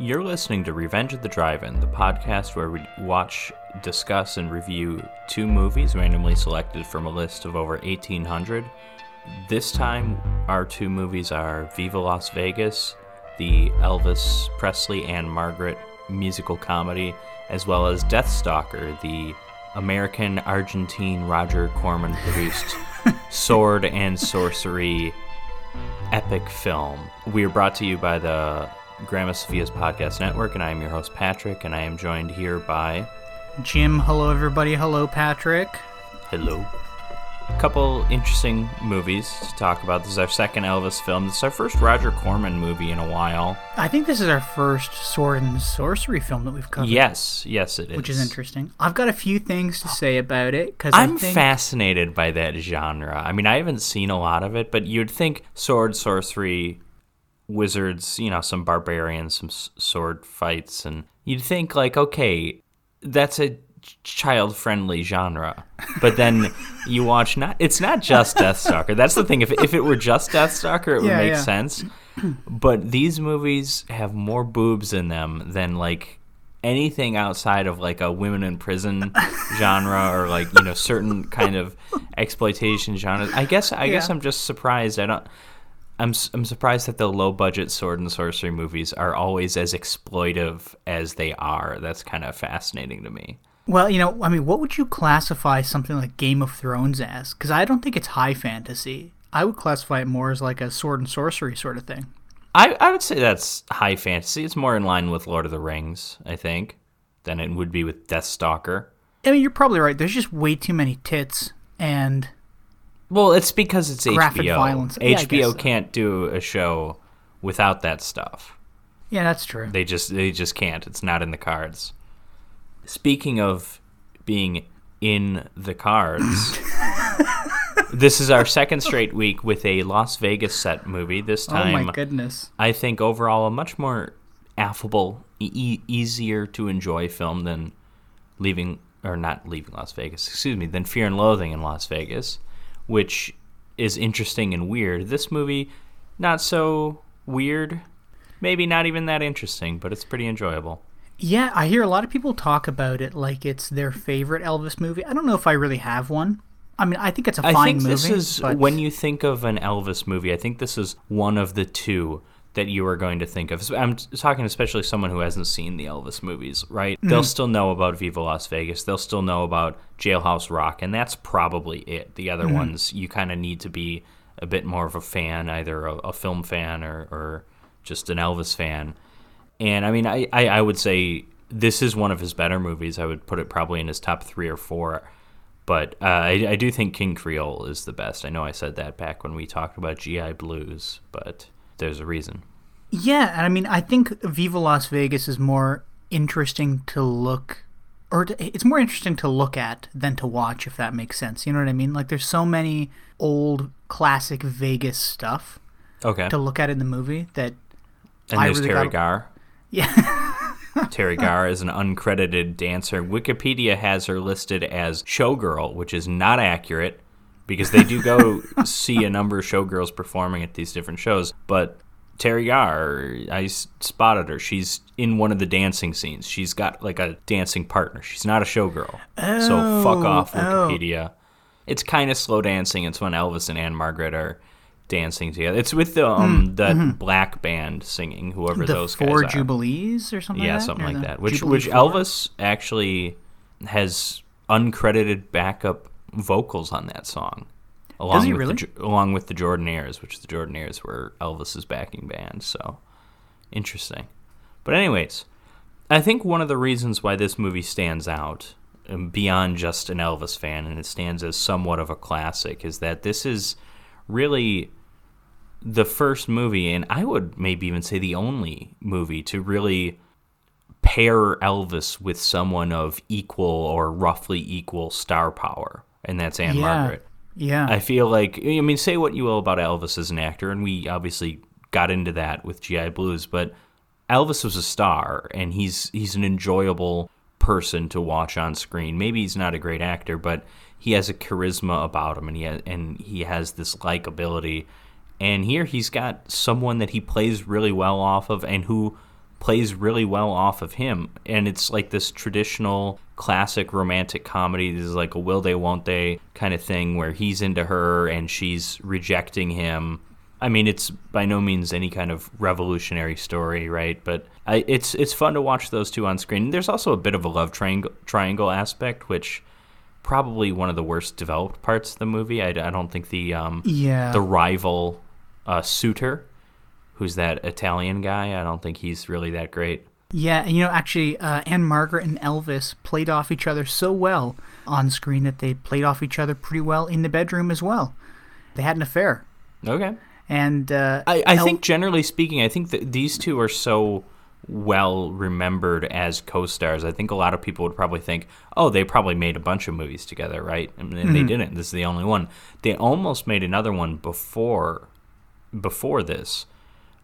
You're listening to Revenge of the Drive-In, the podcast where we watch, discuss, and review two movies randomly selected from a list of over 1,800. This time, our two movies are Viva Las Vegas, the Elvis Presley and Margaret musical comedy, as well as Deathstalker, the American Argentine Roger Corman produced sword and sorcery epic film. We are brought to you by the Grandma Sophia's Podcast Network, and I am your host, Patrick, and I am joined here by. Jim, hello everybody. Hello, Patrick. Hello. A couple interesting movies to talk about. This is our second Elvis film. This is our first Roger Corman movie in a while. I think this is our first sword and sorcery film that we've covered. Yes, yes, it is. Which is interesting. I've got a few things to say about it because I'm think... fascinated by that genre. I mean, I haven't seen a lot of it, but you'd think sword, sorcery, wizards, you know, some barbarians, some sword fights, and you'd think like, okay, that's a child friendly genre. But then you watch not it's not just Deathstalker. That's the thing. If if it were just Deathstalker, it would Yeah, make yeah. sense. But these movies have more boobs in them than like anything outside of like a women in prison genre or like you know certain kind of exploitation genres. I guess I guess I'm just surprised. I don't. I'm I'm surprised that the low budget sword and sorcery movies are always as exploitive as they are. That's kind of fascinating to me. Well, you know, I mean, what would you classify something like Game of Thrones as? Because I don't think it's high fantasy. I would classify it more as like a sword and sorcery sort of thing. I I would say that's high fantasy. It's more in line with Lord of the Rings, I think, than it would be with Deathstalker. I mean, you're probably right. There's just way too many tits and Well, it's because it's Graphic HBO. violence. Yeah, HBO so. can't do a show without that stuff. yeah, that's true. They just they just can't. It's not in the cards. Speaking of being in the cards, this is our second straight week with a Las Vegas set movie. This time, oh my goodness. I think overall a much more affable, e- easier to enjoy film than leaving or not leaving Las Vegas. Excuse me, than Fear and Loathing in Las Vegas, which is interesting and weird. This movie, not so weird. Maybe not even that interesting, but it's pretty enjoyable. Yeah, I hear a lot of people talk about it like it's their favorite Elvis movie. I don't know if I really have one. I mean, I think it's a fine I think movie. this is but when you think of an Elvis movie. I think this is one of the two that you are going to think of. I'm talking especially someone who hasn't seen the Elvis movies, right? Mm-hmm. They'll still know about Viva Las Vegas. They'll still know about Jailhouse Rock, and that's probably it. The Mm-hmm. other ones you kind of need to be a bit more of a fan, either a, a film fan or, or just an Elvis fan. And I mean, I, I, I would say this is one of his better movies. I would put it probably in his top three or four. But uh, I, I do think King Creole is the best. I know I said that back when we talked about GI Blues, but there's a reason. Yeah, and I mean, I think Viva Las Vegas is more interesting to look, or to, it's more interesting to look at than to watch, if that makes sense. You know what I mean? Like, there's so many old classic Vegas stuff Okay. to look at in the movie that, And I there's really Teri got- Garr. yeah, Teri Garr is an uncredited dancer. Wikipedia has her listed as showgirl, which is not accurate because they do go see a number of showgirls performing at these different shows. But Teri Garr, I spotted her. She's in one of the dancing scenes. She's got like a dancing partner. She's not a showgirl. so fuck off, oh. Wikipedia. It's kind of slow dancing. It's when Elvis and Ann-Margret are dancing together. It's with the um that black band singing, whoever mm-hmm. the those Four guys are. Jubilees or something Yeah, like that? something Or like that. Which Jubilee which Four? Elvis actually has uncredited backup vocals on that song. Along he with really? the, along with the Jordanaires, which the Jordanaires were Elvis's backing band. So interesting. But anyways, I think one of the reasons why this movie stands out um, beyond just an Elvis fan and it stands as somewhat of a classic is that this is really the first movie, and I would maybe even say the only movie to really pair Elvis with someone of equal or roughly equal star power, and that's Anne Yeah. Margaret. Yeah. I feel like I mean, say what you will about Elvis as an actor, and we obviously got into that with GI Blues, but Elvis was a star, and he's he's an enjoyable person to watch on screen. Maybe he's not a great actor, but he has a charisma about him, and he has, and he has this likability. And here he's got someone that he plays really well off of, and who plays really well off of him. And it's like this traditional classic romantic comedy. This is like a will they, won't they kind of thing where he's into her and she's rejecting him. I mean, it's by no means any kind of revolutionary story, right? But I, it's it's fun to watch those two on screen. There's also a bit of a love triangle triangle aspect, which probably one of the worst developed parts of the movie. I, I don't think the um, Yeah. the rival uh, suitor, who's that Italian guy. I don't think he's really that great. Yeah, and you know, actually, uh, Ann-Margret and Elvis played off each other so well on screen that they played off each other pretty well in the bedroom as well. They had an affair, Okay. and uh, I, I El- think generally speaking, I think that these two are so well remembered as co-stars. I think a lot of people would probably think, "Oh, they probably made a bunch of movies together, right?" And Mm-hmm. they didn't. This is the only one. They almost made another one before before this.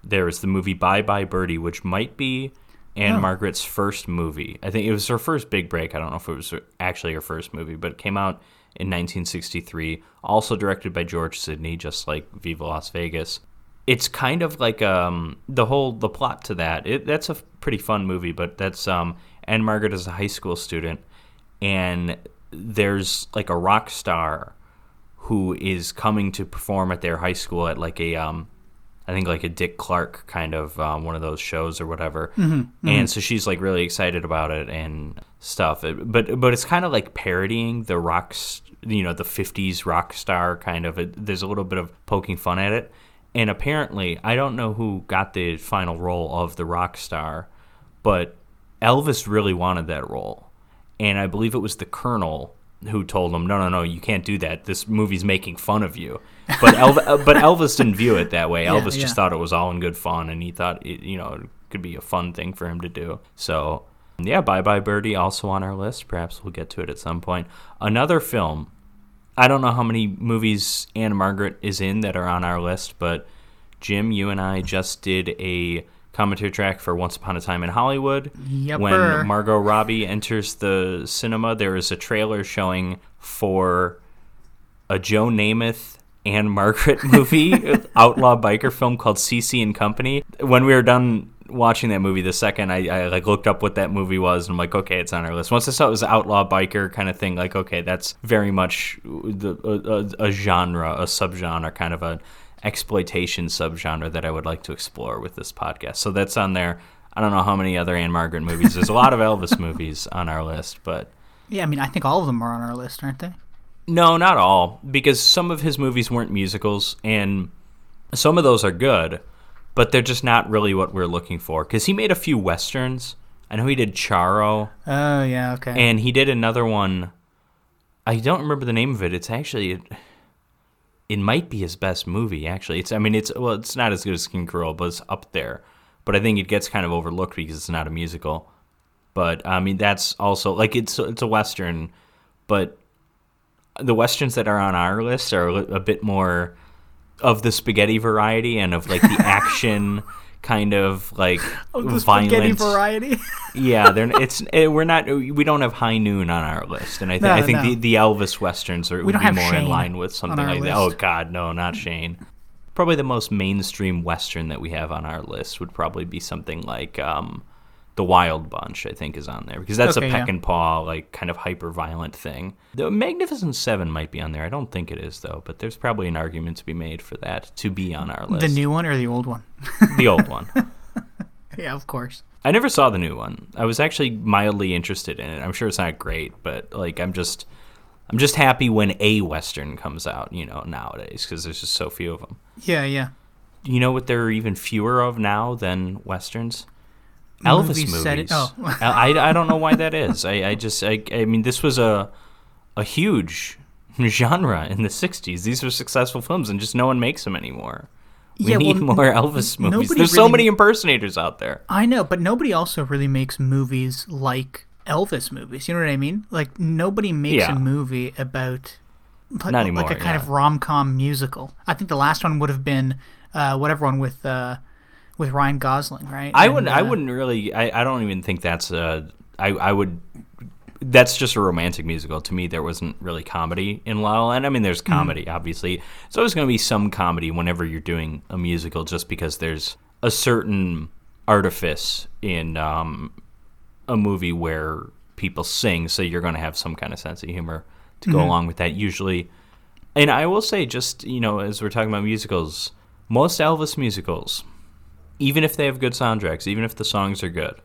There was the movie Bye Bye Birdie, which might be Anne Oh. Margaret's first movie. I think it was her first big break. I don't know if it was actually her first movie, but it came out in 1963. Also directed by George Sidney, just like Viva Las Vegas. It's kind of like um, the whole the plot to that. It, that's a pretty fun movie, but that's um, Ann-Margret is a high school student, and there's like a rock star who is coming to perform at their high school at like a um I think like a Dick Clark kind of um, one of those shows or whatever. And so she's like really excited about it and stuff. But but it's kind of like parodying the rocks, you know, the 50s rock star kind of. It, there's a little bit of poking fun at it. And apparently, I don't know who got the final role of the rock star, but Elvis really wanted that role. And I believe it was the Colonel who told him, "No, no, no, you can't do that. This movie's making fun of you." But Elv- uh, but Elvis didn't view it that way. Yeah, Elvis yeah. just thought it was all in good fun, and he thought it, you know it could be a fun thing for him to do. So yeah, Bye Bye Birdie also on our list. Perhaps we'll get to it at some point. Another film. I don't know how many movies Ann-Margret is in that are on our list, but Jim, you and I just did a commentary track for Once Upon a Time in Hollywood. Yepper. When Margot Robbie enters the cinema, there is a trailer showing for a Joe Namath and Margaret movie, outlaw biker film called CC and Company. When we were done watching that movie, the second I, I like looked up what that movie was, and I'm like, okay, it's on our list. Once I saw it was outlaw biker kind of thing, like, okay, that's very much the a, a, a genre, a subgenre, kind of a exploitation subgenre that I would like to explore with this podcast. So that's on there. I don't know how many other Ann-Margret movies. There's a lot of Elvis movies on our list, but yeah, I mean, I think all of them are on our list, aren't they? no, not all, because some of his movies weren't musicals, and some of those are good, but they're just not really what we're looking for. Because he made a few westerns. I know he did Charro, Oh yeah, okay. and he did another one. I don't remember the name of it. It's actually it, might be his best movie. Actually, it's I mean it's well it's not as good as King Creole, but it's up there. But I think it gets kind of overlooked because it's not a musical. But I mean that's also like it's it's a western, but the westerns that are on our list are a bit more of the spaghetti variety and of like the action kind of like Oh, violent variety. yeah, they're it's eh, we're not we don't have High Noon on our list, and I, th- No, I think no. the, the Elvis westerns are would don't be more in line with something like that. Oh. God, no, not Shane. Probably the most mainstream western that we have on our list would probably be something like um, the Wild Bunch. I think is on there because that's Okay, a peck yeah. and paw like kind of hyper violent thing. The Magnificent Seven might be on there. I don't think it is though, but there's probably an argument to be made for that to be on our list. the new one or the old one? the old one. yeah, of course. I never saw the new one. I was actually mildly interested in it. I'm sure it's not great, but like I'm just I'm just happy when a western comes out, you know, nowadays because there's just so few of them. Yeah, yeah. You know what there are even fewer of now than westerns? Elvis Movies movies. set it- oh. I, I, don't know why that is. I, I just I, I mean this was a a huge genre in the 60s. These were successful films and just no one makes them anymore. We Yeah, need well, more Elvis movies. There's so many impersonators out there. I know, but nobody also really makes movies like Elvis movies. You know what I mean? Like nobody makes Yeah. a movie about like, Not like a kind of rom com musical. I think the last one would have been uh, whatever one with uh, with Ryan Gosling, right? I And, wouldn't. I uh, wouldn't really. I, I don't even think that's a. I I would. That's just a romantic musical. To me, there wasn't really comedy in La La Land. I mean, there's Mm-hmm. comedy, obviously. It's always going to be some comedy whenever you're doing a musical, just because there's a certain artifice in um, a movie where people sing, so you're going to have some kind of sense of humor to go along with that usually. And I will say, just you know, as we're talking about musicals, most Elvis musicals, even if they have good soundtracks, even if the songs are good,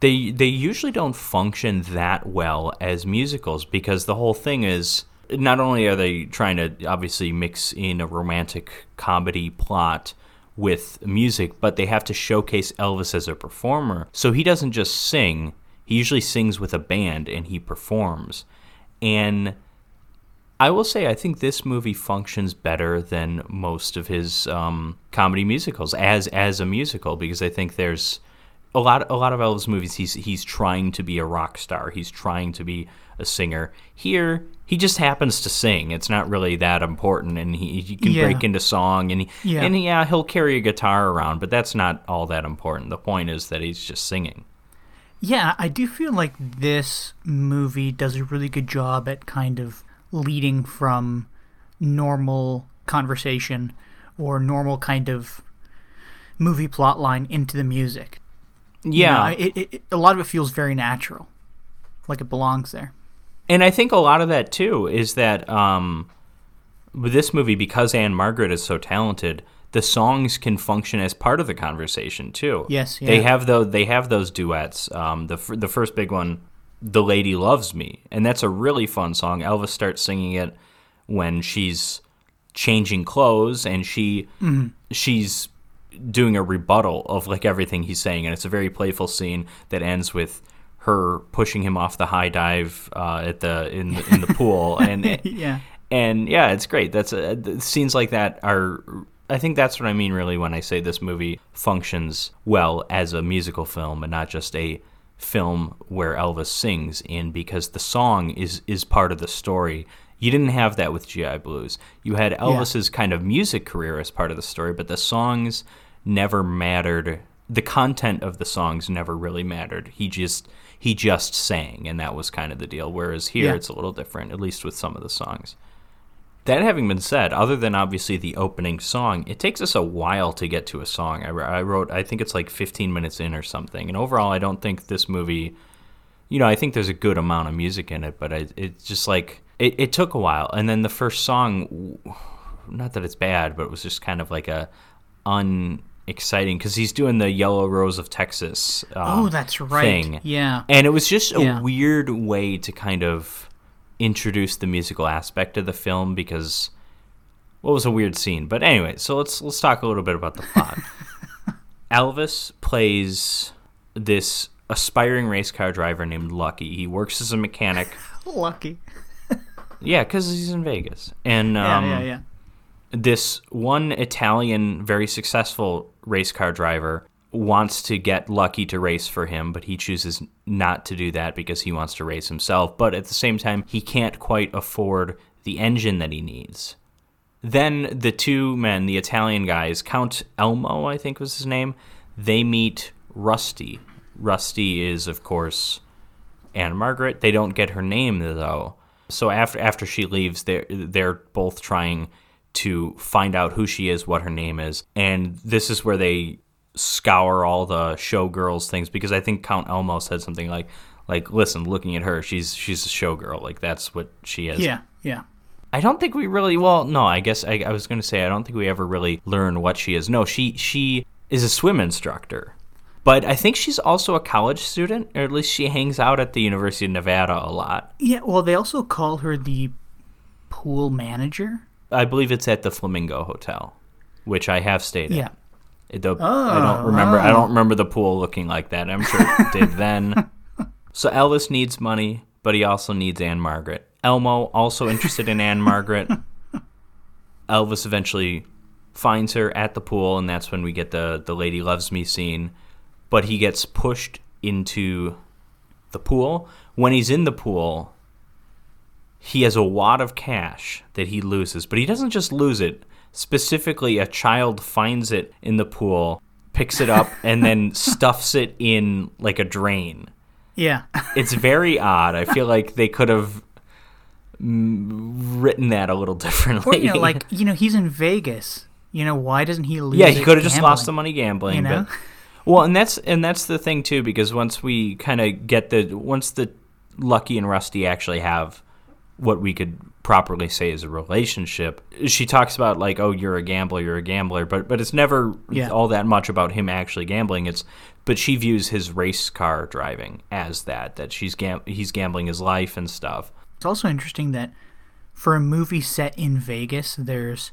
they they usually don't function that well as musicals because the whole thing is not only are they trying to obviously mix in a romantic comedy plot with music, but they have to showcase Elvis as a performer. So he doesn't just sing, he usually sings with a band and he performs. And I will say, I think this movie functions better than most of his um, comedy musicals as as a musical because I think there's a lot a lot of Elvis movies. He's he's trying to be a rock star. He's trying to be a singer. Here, he just happens to sing. It's not really that important, and he, he can Yeah. break into song, and he, Yeah. and yeah, he'll carry a guitar around, but that's not all that important. The point is that he's just singing. Yeah, I do feel like this movie does a really good job at kind of leading from normal conversation or normal kind of movie plot line into the music. You Yeah, know, it, it, a lot of it feels very natural, like it belongs there. And I think a lot of that too is that um, with this movie, because Ann-Margret is so talented, the songs can function as part of the conversation too. Yes, they have those. They have those duets. Um, the f- the first big one, "The Lady Loves Me," and that's a really fun song. Elvis starts singing it when she's changing clothes, and she Mm-hmm. she's doing a rebuttal of like everything he's saying, and it's a very playful scene that ends with her pushing him off the high dive uh, at the in the, in the pool, and Yeah. and yeah, it's great. That's th- scenes like that are. I think that's what I mean really when I say this movie functions well as a musical film and not just a film where Elvis sings in because the song is is part of the story. You didn't have that with GI Blues. You had Elvis's kind of music career as part of the story, but the songs never mattered. The content of the songs never really mattered. He just he just sang, and that was kind of the deal. Whereas here, Yeah. it's a little different, at least with some of the songs. That having been said, other than obviously the opening song, it takes us a while to get to a song. I, I wrote, I think it's like 15 minutes in or something. And overall, I don't think this movie, you know, I think there's a good amount of music in it, but I, it's just like, it, it took a while. And then the first song, not that it's bad, but it was just kind of like a unexciting, because he's doing the Yellow Rose of Texas. Uh, Oh, that's right. Thing. Yeah. And it was just a Yeah. weird way to kind of introduce the musical aspect of the film because what was a weird scene. But anyway, so let's let's talk a little bit about the plot. Elvis plays this aspiring race car driver named Lucky. He works as a mechanic. Lucky. yeah, because he's in Vegas. And Yeah, um, yeah, yeah. this one Italian, very successful race car driver wants to get Lucky to race for him, but he chooses not to do that because he wants to race himself. But at the same time, he can't quite afford the engine that he needs. Then the two men, the Italian guys, Count Elmo, I think was his name, they meet Rusty. Rusty is, of course, Anne Margaret. They don't get her name though. So after after she leaves, they're they're both trying to find out who she is, what her name is, and this is where they scour all the showgirls things because I think Count Elmo said something like like listen, looking at her, she's she's a showgirl, like that's what she is. Yeah, yeah. I don't think we really. Well, no, I guess I, I was going to say I don't think we ever really learn what she is. No, she she is a swim instructor, but I think she's also a college student, or at least she hangs out at the University of Nevada a lot. Yeah, well, they also call her the pool manager. I believe it's at the Flamingo Hotel, which I have stayed Yeah. at. It, the, I don't ah, remember. I ah. don't remember the pool looking like that. I'm sure it did then. So Elvis needs money, but he also needs Ann-Margret. Elmo also interested in Ann-Margret. Elvis eventually finds her at the pool, and that's when we get the the lady loves me scene. But he gets pushed into the pool. When he's in the pool, he has a wad of cash that he loses, but he doesn't just lose it. Specifically, a child finds it in the pool, picks it up, and then stuffs it in like a drain. Yeah. It's very odd. I feel like they could have written that a little or, differently. you know, like, you know, he's in Vegas. You know, why doesn't he lose yeah, he could have just lost the money gambling. You know? But Well, and that's and that's the thing too, because once we kind of get the once the Lucky and Rusty actually have what we could properly say is a relationship. She talks about like, oh, you're a gambler, you're a gambler, but but it's never Yeah. all that much about him actually gambling. It's but she views his race car driving as that that she's gam- he's gambling his life and stuff. It's also interesting that for a movie set in Vegas, there's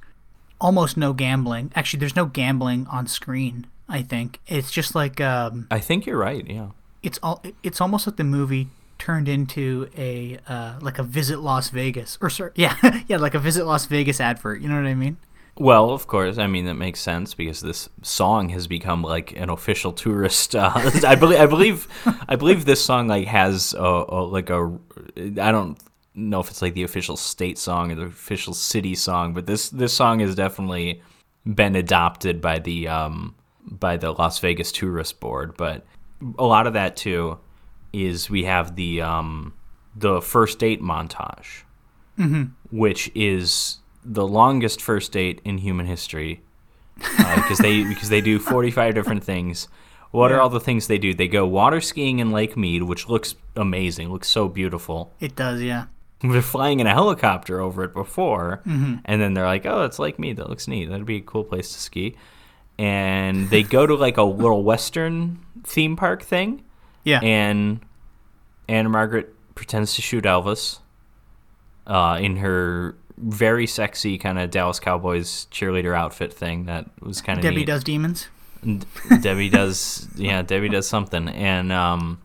almost no gambling. Actually, there's no gambling on screen. I think it's just like um, I think you're right. Yeah. it's all. It's almost like the movie turned into a uh, like a visit Las Vegas or sorry, yeah, yeah, like a visit Las Vegas advert. You know what I mean? Well, of course. I mean, that makes sense because this song has become like an official tourist. Uh, I believe. I believe. I believe this song like has a, a like a. I don't know if it's like the official state song or the official city song, but this this song has definitely been adopted by the um by the Las Vegas Tourist Board. But a lot of that too is we have the um the first date montage mm-hmm. which is the longest first date in human history uh, because they because they do 45 different things. What are all the things they do? They go water skiing in lake mead which looks amazing looks so beautiful. It does, yeah. they're flying in a helicopter over it before mm-hmm. and then they're like oh it's lake mead that looks neat. That'd be a cool place to ski. And they go to like a little western theme park thing Yeah, and Ann-Margret pretends to shoot Elvis uh, in her very sexy kind of Dallas Cowboys cheerleader outfit thing. That was kind of Debbie neat. does demons. Debbie does, yeah, Debbie does something, and um,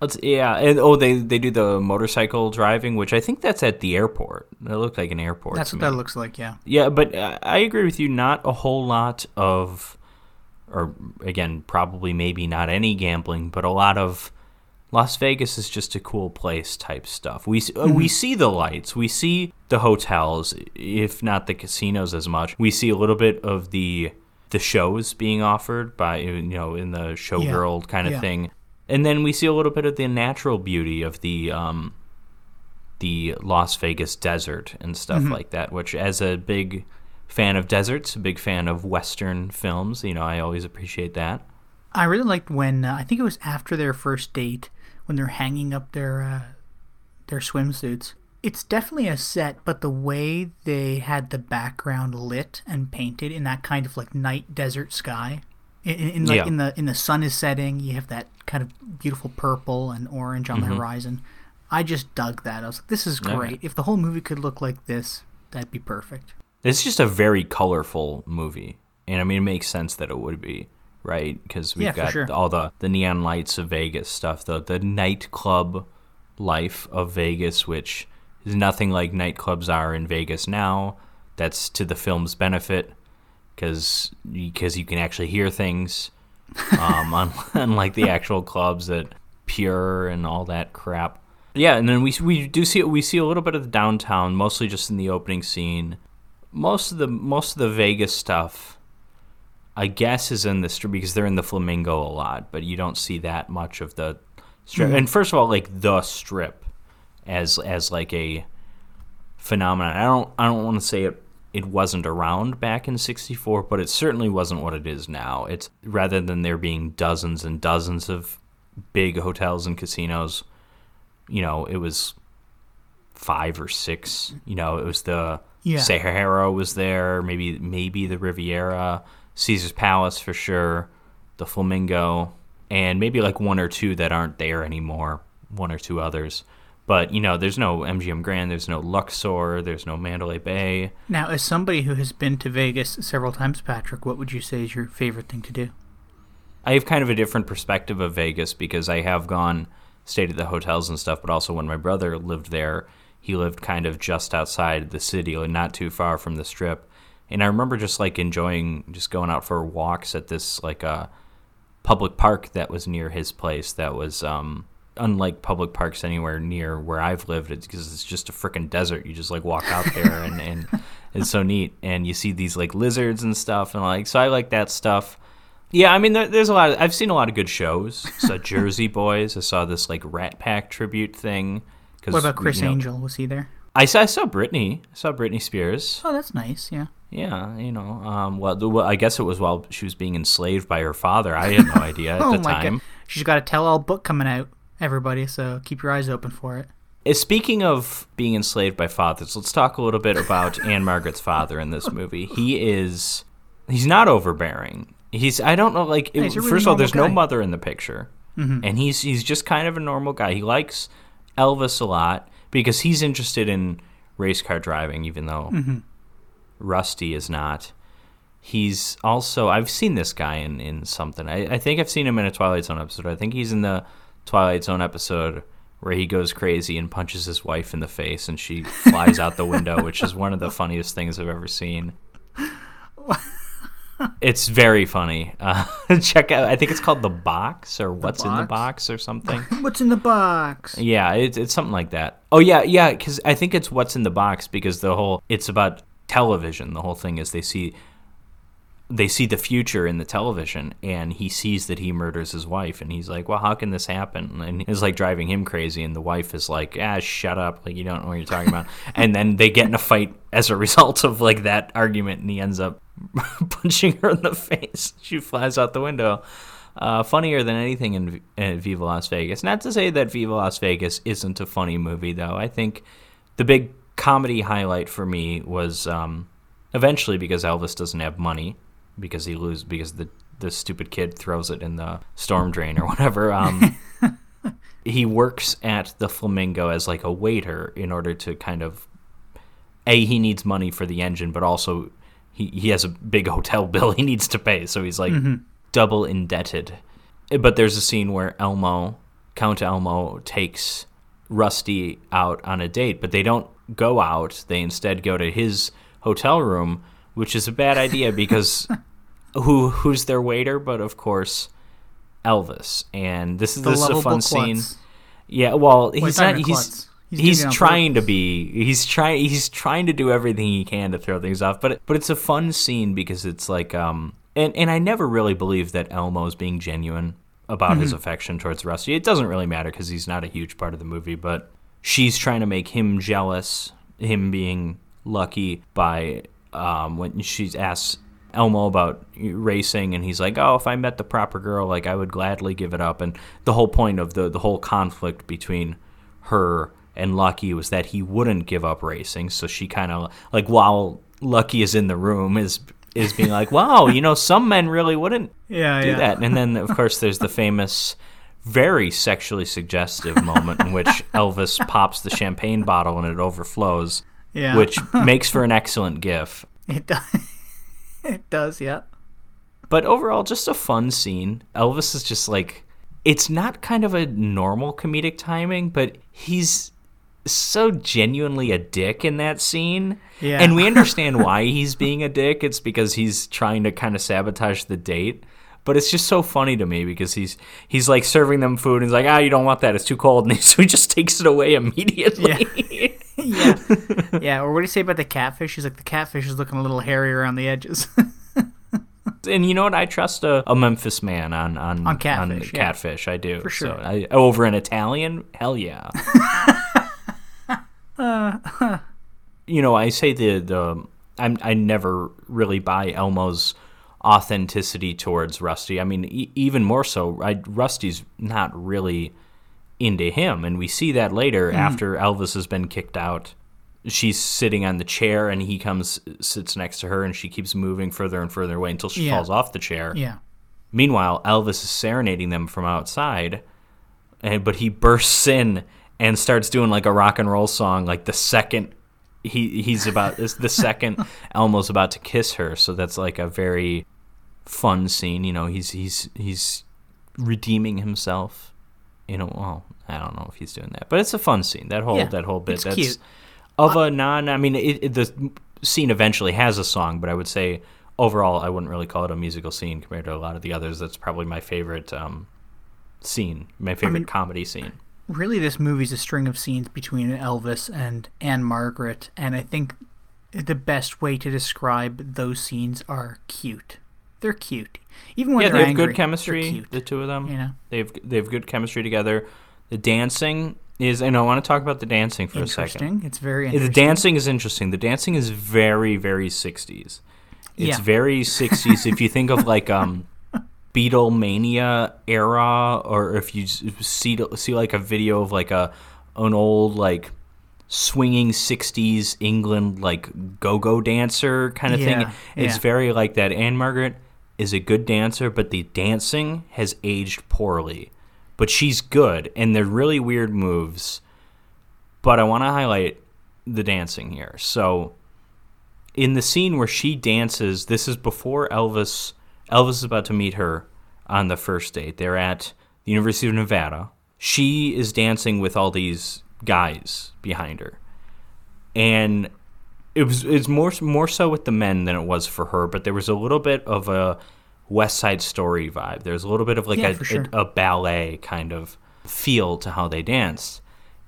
let's yeah, and oh, they they do the motorcycle driving, which I think that's at the airport. That looked like an airport. That's what me. that looks like. Yeah. Yeah, but uh, I agree with you. Not a whole lot of, or again, probably maybe not any gambling, but a lot of Las Vegas is just a cool place type stuff. We uh, we see the lights, we see the hotels, if not the casinos as much. We see a little bit of the the shows being offered by you know in the showgirl kind of Yeah. thing, and then we see a little bit of the natural beauty of the um, the Las Vegas desert and stuff like that. Which, as a big fan of deserts, a big fan of Western films, you know, I always appreciate that. I really liked when uh, I think it was after their first date when they're hanging up their uh, their swimsuits. It's definitely a set, but the way they had the background lit and painted in that kind of like night desert sky, in, in, like Yeah. in the in the sun is setting, you have that kind of beautiful purple and orange on the horizon. I just dug that. I was like, this is Okay. great. If the whole movie could look like this, that'd be perfect. It's just a very colorful movie, and I mean, it makes sense that it would be right because we've Yeah, got sure. all the the neon lights of Vegas stuff, the the nightclub life of Vegas, which is nothing like nightclubs are in Vegas now. That's to the film's benefit because because you can actually hear things, um, un- unlike the actual clubs that pure and all that crap. Yeah, and then we we do see we see a little bit of the downtown, mostly just in the opening scene. Most of the most of the Vegas stuff, I guess, is in the strip because they're in the Flamingo a lot, but you don't see that much of the strip. Mm-hmm. And first of all, like the strip, as as like a phenomenon. I don't I don't want to say it it wasn't around back in 64, but it certainly wasn't what it is now. It's rather than there being dozens and dozens of big hotels and casinos, you know, it was five or six. You know, it was the Yeah. Sahara was there, maybe maybe the Riviera, Caesar's Palace for sure, the Flamingo, and maybe like one or two that aren't there anymore, one or two others. But you know, there's no MGM Grand, there's no Luxor, there's no Mandalay Bay. Now, as somebody who has been to Vegas several times, Patrick, what would you say is your favorite thing to do? I have kind of a different perspective of Vegas because I have gone, stayed at the hotels and stuff, but also when my brother lived there, he lived kind of just outside the city, like not too far from the strip. And I remember just like enjoying just going out for walks at this like uh, public park that was near his place that was um, unlike public parks anywhere near where I've lived it's because it's just a freaking desert you just like walk out there and, and it's so neat and you see these like lizards and stuff and like so I like that stuff yeah, I mean, there, there's a lot. Of, I've seen a lot of good shows. So Jersey Boys. I saw this like Rat Pack tribute thing. Cause, What about Criss you know, Angel? Was he there? I saw, I saw Britney. I saw Britney Spears. Oh, that's nice. Yeah. Yeah, you know, um, well, the, well, I guess it was while she was being enslaved by her father. I had no idea at oh the my time. god. She's got a tell-all book coming out, everybody. So keep your eyes open for it. Uh, Speaking of being enslaved by fathers, let's talk a little bit about Ann-Margret's father in this movie. He is he's not overbearing. He's I don't know like he's really first of all, there's no mother in the picture, and he's he's just kind of a normal guy. He likes Elvis a lot because he's interested in race car driving, even though mm-hmm. Rusty is not. He's also I've seen this guy in, in something. I, I think I've seen him in a Twilight Zone episode. I think he's in the Twilight Zone episode where he goes crazy and punches his wife in the face and she flies out the window, which is one of the funniest things I've ever seen. It's very funny. Uh, check out. I think it's called the box or what's in the Box? box or something. What's in the box? Yeah, it's it's something like that. Oh yeah, yeah, because I think it's what's in the box because the whole it's about television. The whole thing is they see they see the future in the television, and he sees that he murders his wife, and he's like, "Well, how can this happen?" And it's like driving him crazy, and the wife is like, "Ah, shut up! Like you don't know what you're talking about." and then they get in a fight as a result of like that argument, and he ends up punching her in the face. She flies out the window. Uh, funnier than anything in, in Viva Las Vegas. Not to say that Viva Las Vegas isn't a funny movie, though. I think the big comedy highlight for me was um, eventually because Elvis doesn't have money because he lose because the the stupid kid throws it in the storm drain or whatever. Um, he works at the Flamingo as like a waiter in order to kind of a he needs money for the engine, but also he he has a big hotel bill he needs to pay, so he's like double indebted. But there's a scene where Elmo, Count Elmo, takes Rusty out on a date, but they don't go out. They instead go to his hotel room, which is a bad idea because who who's their waiter? But of course, Elvis. And this is The this is a fun scene. klutz. Yeah, well, Wait, he's not. He's klutz. He's he's, trying to be. He's trying. He's trying to do everything he can to throw things off. But but it's a fun scene because it's like um and and I never really believed that Elmo's being genuine about his Mm-hmm. affection towards Rusty. It doesn't really matter because he's not a huge part of the movie. But she's trying to make him jealous. Him being lucky by um when she asks Elmo about racing, and he's like, "Oh, if I met the proper girl, like I would gladly give it up." And the whole point of the the whole conflict between her and Lucky was that he wouldn't give up racing. So she kind of like while Lucky is in the room is is being like, "Wow, you know, some men really wouldn't Yeah, do yeah. that." And then of course there's the famous. Very sexually suggestive moment in which Elvis pops the champagne bottle and it overflows, Yeah. which makes for an excellent GIF. it does. It does. Yeah. But overall, just a fun scene. Elvis is just like, it's not kind of a normal comedic timing, but he's so genuinely a dick in that scene. Yeah. And we understand why he's being a dick. It's because he's trying to kind of sabotage the date. But it's just so funny to me because he's he's like serving them food and he's like, ah, you don't want that. It's too cold. And so he just takes it away immediately. yeah. Yeah. Yeah. Or what do you say about the catfish? He's like the catfish is looking a little hairy around the edges. and you know what? I trust a, a Memphis man on on On Catfish, yeah. catfish. I do For sure. So I, over an Italian, hell yeah. Uh, you know, I say the the I'm I never really buy Elmo's authenticity towards Rusty. I mean, e- even more so, I, Rusty's not really into him, and we see that later Mm-hmm. after Elvis has been kicked out. She's sitting on the chair, and he comes sits next to her, and she keeps moving further and further away until she Yeah. falls off the chair. yeah. Meanwhile, Elvis is serenading them from outside, and, but he bursts in and starts doing like a rock and roll song. Like the second he he's about the second Elmo's about to kiss her, so that's like a very fun scene. You know, he's he's he's redeeming himself. You know, well, I don't know if he's doing that, but it's a fun scene. That whole Yeah, that whole bit. it's that's cute. of a non. I mean, it, it, the scene eventually has a song, but I would say overall, I wouldn't really call it a musical scene compared to a lot of the others. That's probably my favorite um, scene, my favorite mean- comedy scene. Really, this movie's a string of scenes between Elvis and Ann-Margret, and I think the best way to describe those scenes are cute. They're cute, even when yeah, they're angry they have angry, good chemistry. The two of them, You know? they have they have good chemistry together. The dancing is, and I want to talk about the dancing for a second. Interesting. It's very The dancing is interesting. The dancing is very, very 60s. It's Yeah. very 60s. if you think of like um, Beatlemania era, or if you see see like a video of like a an old like swinging 60s England like go-go dancer kind of thing. It's yeah. very like that. Ann-Margret is a good dancer, but the dancing has aged poorly. But she's good, and they're really weird moves. But I want to highlight the dancing here. So, in the scene where she dances, this is before Elvis. Elvis is about to meet her on the first date. They're at the University of Nevada. She is dancing with all these guys behind her, and it was it's more more so with the men than it was for her. But there was a little bit of a West Side Story vibe. There's a little bit of like Yeah, a, sure. a, a ballet kind of feel to how they danced.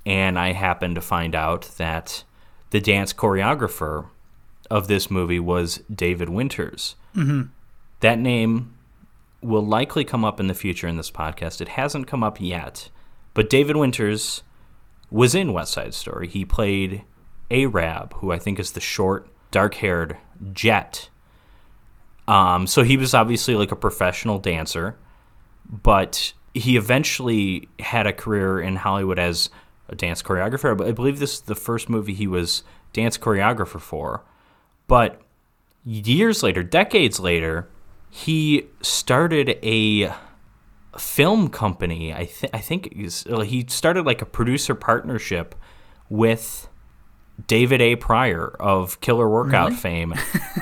And I happened to find out that the dance choreographer of this movie was David Winters. Mm-hmm. That name will likely come up in the future in this podcast. It hasn't come up yet, but David Winters was in West Side Story. He played Arab, who I think is the short, dark-haired Jet. Um, so he was obviously like a professional dancer, but he eventually had a career in Hollywood as a dance choreographer. But I believe this is the first movie he was dance choreographer for. But years later, decades later, he started a film company. I, th- I think was- uh, he started like a producer partnership with David A. Prior of Killer Workout Really? fame,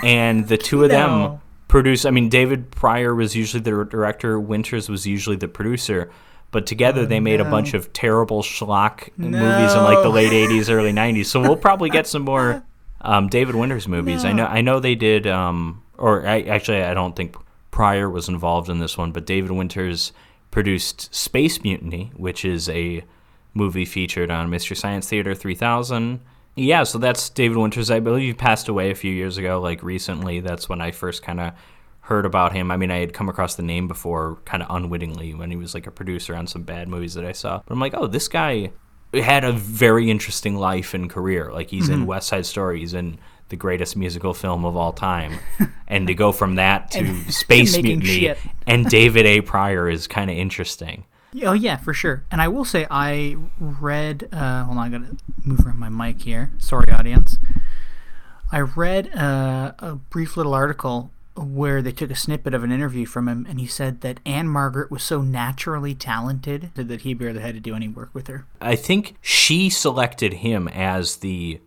and the two of them No. produced. I mean, David Prior was usually the director. Winters was usually the producer. But together they made a bunch of terrible schlock movies in like the late '80s, early '90s. So we'll probably get some more um, David Winters movies. I know. I know they did. Um, or I, actually, I don't think Prior was involved in this one, but David Winters produced Space Mutiny, which is a movie featured on Mystery Science Theater 3000. Yeah, so that's David Winters. I believe he passed away a few years ago, like recently. That's when I first kind of heard about him. I mean, I had come across the name before, kind of unwittingly, when he was like a producer on some bad movies that I saw. But I'm like, oh, this guy had a very interesting life and career. Like he's in West Side Story, he's in the greatest musical film of all time, and to go from that to Space Mutiny and David A. Prior is kind of interesting. Oh yeah, for sure. And I will say I read. Uh, hold on, I gotta move around my mic here. Sorry, audience. I read uh, a brief little article where they took a snippet of an interview from him, and he said that Ann-Margret was so naturally talented that he barely had to do any work with her. I think she selected him as the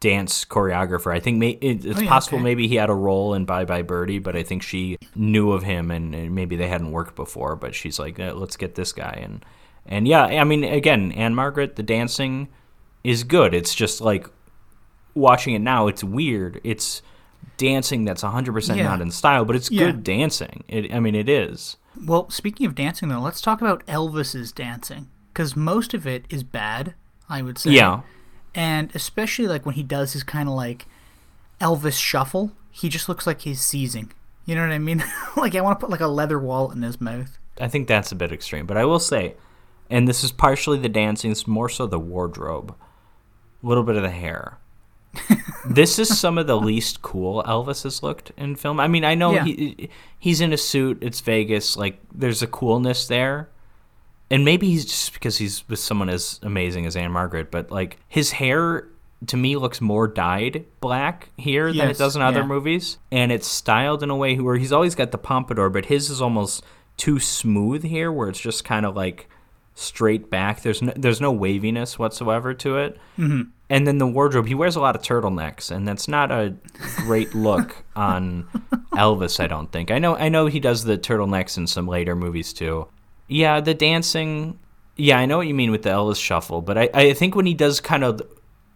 dance choreographer. I think may, it, it's Oh, yeah, possible okay. maybe he had a role in Bye Bye Birdie, but I think she knew of him and, and maybe they hadn't worked before. But she's like, "Eh, let's get this guy and and yeah, I mean, again, Ann-Margret, the dancing is good. It's just like watching it now. It's weird. It's dancing that's 100% Yeah. not in style, but it's Yeah. good dancing. It, I mean, it is. Well, speaking of dancing, though, let's talk about Elvis's dancing because most of it is bad. I would say. Yeah. And especially like when he does his kind of like Elvis shuffle, he just looks like he's seizing. You know what I mean? like I want to put like a leather wallet in his mouth. I think that's a bit extreme, but I will say, and this is partially the dancing, it's more so the wardrobe, a little bit of the hair. this is some of the least cool Elvis has looked in film. I mean, I know Yeah. he he's in a suit, it's Vegas, like there's a coolness there. And maybe he's just because he's with someone as amazing as Ann-Margret, but like his hair to me looks more dyed black here than it does in other yeah. movies, and it's styled in a way where he's always got the pompadour, but his is almost too smooth here, where it's just kind of like straight back. There's no, there's no waviness whatsoever to it. Mm-hmm. And then the wardrobe, he wears a lot of turtlenecks, and that's not a great look on Elvis. I don't think. I know I know he does the turtlenecks in some later movies too. Yeah, the dancing. Yeah, I know what you mean with the Elvis shuffle, but I, I think when he does kind of,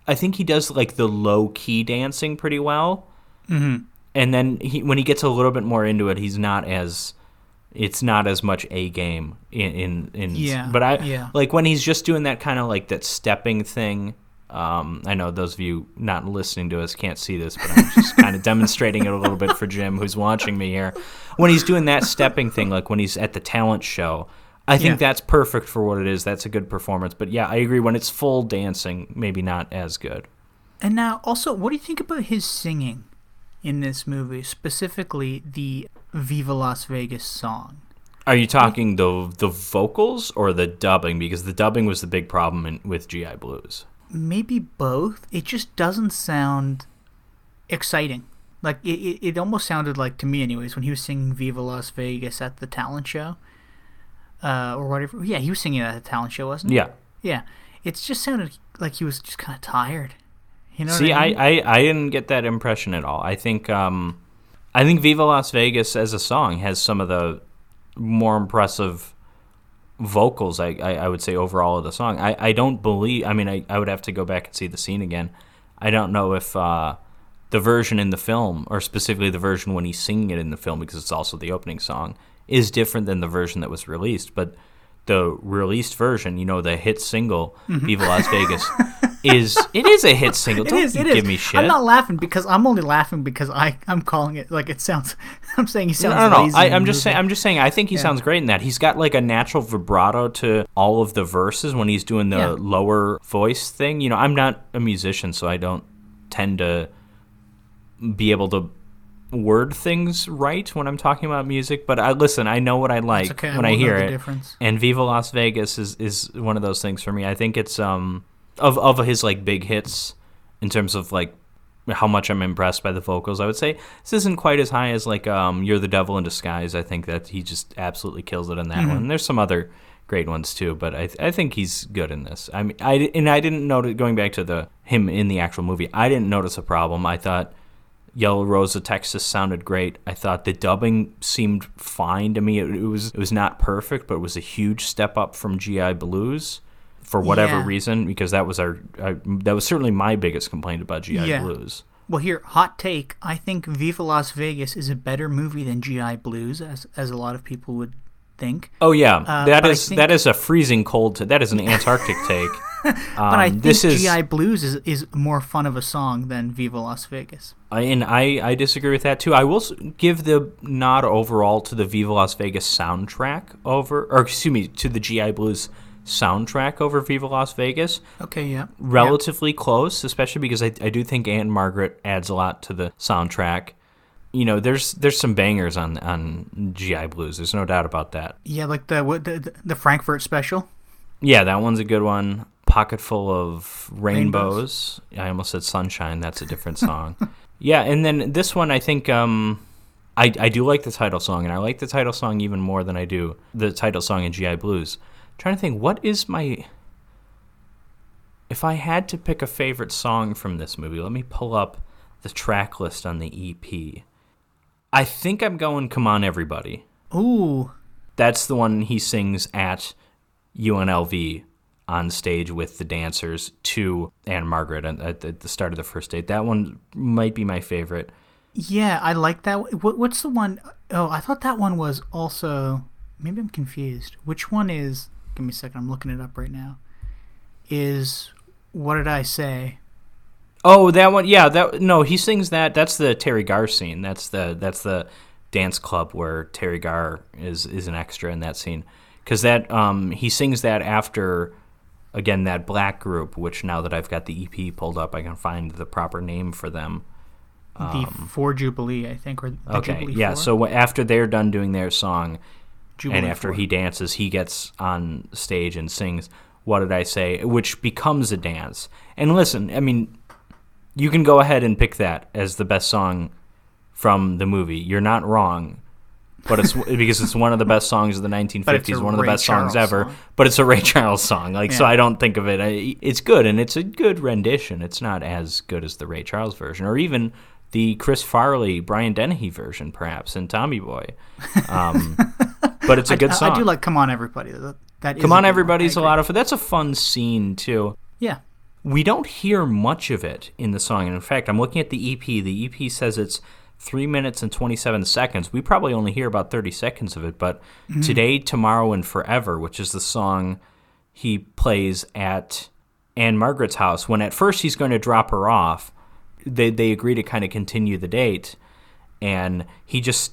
I think he does like the low key dancing pretty well. Mm-hmm. And then he, when he gets a little bit more into it, he's not as, it's not as much a game in in, in Yeah, But I yeah. like when he's just doing that kind of like that stepping thing. Um, I know those of you not listening to us can't see this, but I'm just kind of demonstrating it a little bit for Jim, who's watching me here. When he's doing that stepping thing, like when he's at the talent show, I think Yeah. that's perfect for what it is. That's a good performance. But yeah, I agree. When it's full dancing, maybe not as good. And now, also, what do you think about his singing in this movie, specifically the Viva Las Vegas song? Are you talking the the vocals or the dubbing? Because the dubbing was the big problem in, with GI Blues. Maybe both. It just doesn't sound exciting. Like it, it, it almost sounded like to me, anyways, when he was singing "Viva Las Vegas" at the talent show, uh, or whatever. Yeah, he was singing at the talent show, wasn't he? Yeah. Yeah. It just sounded like he was just kind of tired. You know? See, what I, I, mean? I, I didn't get that impression at all. I think um, I think Viva Las Vegas as a song has some of the more impressive vocals. I, I, I would say overall of the song. I, I don't believe. I mean, I, I would have to go back and see the scene again. I don't know if uh, the version in the film, or specifically the version when he's singing it in the film, because it's also the opening song, is different than the version that was released. But the released version, you know, the hit single "Viva Las Vegas," is it is a hit single. Mm-hmm. Don't is. you It give is. me shit. I'm not laughing because I'm only laughing because I I'm calling it like it sounds. I'm saying he sounds no, no, no. I, I'm just saying. I'm just saying. I think he Yeah. sounds great in that. He's got like a natural vibrato to all of the verses when he's doing the Yeah. lower voice thing. You know, I'm not a musician, so I don't tend to be able to word things right when I'm talking about music. But I listen. I know what I like okay, when I, won't hear it. difference. And Viva Las Vegas is is one of those things for me. I think it's um of of his like big hits in terms of like how much I'm impressed by the vocals. I would say this isn't quite as high as like um You're the Devil in Disguise. I think that he just absolutely kills it in that Mm-hmm. one. There's some other great ones too, but I I think he's good in this. I mean I and I didn't notice going back to the him in the actual movie. I didn't notice a problem. I thought Yellow Rose of Texas sounded great. I thought the dubbing seemed fine to me. It, it was it was not perfect, but it was a huge step up from GI Blues for whatever Yeah. reason because that was our uh, that was certainly my biggest complaint about GI Yeah. Blues. Well, here, hot take. I think Viva Las Vegas is a better movie than GI Blues, as as a lot of people would think. Oh yeah, Uh, that I is think- that is a freezing cold. T- that is an Antarctic take. Um, But I think this is GI Blues is, is more fun of a song than Viva Las Vegas. I- and I, I disagree with that too. I will give the nod overall to the Viva Las Vegas soundtrack over, or excuse me, to the GI Blues soundtrack over Viva Las Vegas. Okay, yeah. Relatively close, especially because I, I do think Ann-Margret adds a lot to the soundtrack. You know, there's there's some bangers on on GI Blues. There's no doubt about that. Yeah, like the what the, the Frankfurt special. Yeah, that one's a good one. Pocket full of Rainbows. rainbows. I almost said sunshine. That's a different song. yeah, and then this one, I think um, I I do like the title song, and I like the title song even more than I do the title song in GI Blues. trying to think, what is my if I had to pick a favorite song from this movie? Let me pull up the track list on the EP. I think I'm going "Come On Everybody." Ooh, That's the one he sings at UNLV on stage with the dancers to Ann-Margret at, the start of the first date. That one might be my favorite. yeah, I like that. What, what's the one oh I thought that one was also. Maybe I'm confused. Which one is? Give me a second. I'm looking it up right now. Is what did I say? Oh, that one. Yeah, that no, he sings that. That's the Teri Garr scene. That's the that's the dance club where Teri Garr is is an extra in that scene. Because that um he sings that after again that black group, which now that I've got the EP pulled up, I can find the proper name for them. the Four Jubilee, I think, or the Um, Okay, Jubilee yeah. Four? So after they're done doing their song, Jubilee and after Four. he dances, he gets on stage and sings "What Did I Say," which becomes a dance. And listen, I mean, you can go ahead and pick that as the best song from the movie. You're not wrong, but it's because it's one of the best songs of the 1950s, one of the Ray best songs ever. song. But it's a Ray Charles song, like so. I don't think of it. I, it's good, and it's a good rendition. It's not as good as the Ray Charles version, or even the Chris Farley, Brian Dennehy version, perhaps, in Tommy Boy. Um, but it's a good I, song. I do like "Come On Everybody." That, that Come on, everybody's a lot of fun. That's a fun scene too. Yeah, We don't hear much of it in the song, and in fact, I'm looking at the EP. The EP says it's three minutes and 27 seconds. We probably only hear about 30 seconds of it. But today, tomorrow, and forever, which is the song he plays at Ann-Margret's house, when at first he's going to drop her off, they they agree to kind of continue the date, and he just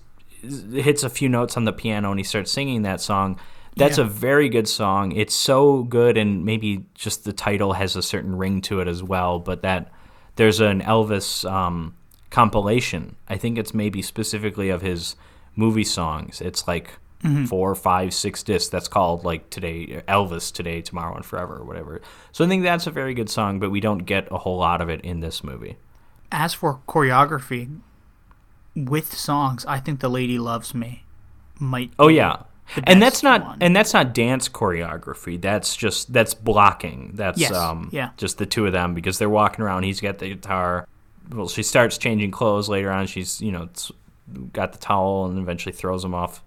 hits a few notes on the piano and he starts singing that song. That's Yeah. a very good song. It's so good, and maybe just the title has a certain ring to it as well. But that there's an Elvis um, compilation. I think it's maybe specifically of his movie songs. It's like four, five, six discs. That's called like today Elvis today, tomorrow, and forever, or whatever. So I think that's a very good song, but we don't get a whole lot of it in this movie. As for choreography with songs, I think "The Lady Loves Me" might. Oh yeah. And that's not one. and that's not dance choreography. That's just that's blocking. That's Yes, um yeah. just the two of them because they're walking around. He's got the guitar. Well, she starts changing clothes later on. She's you know got the towel and eventually throws him off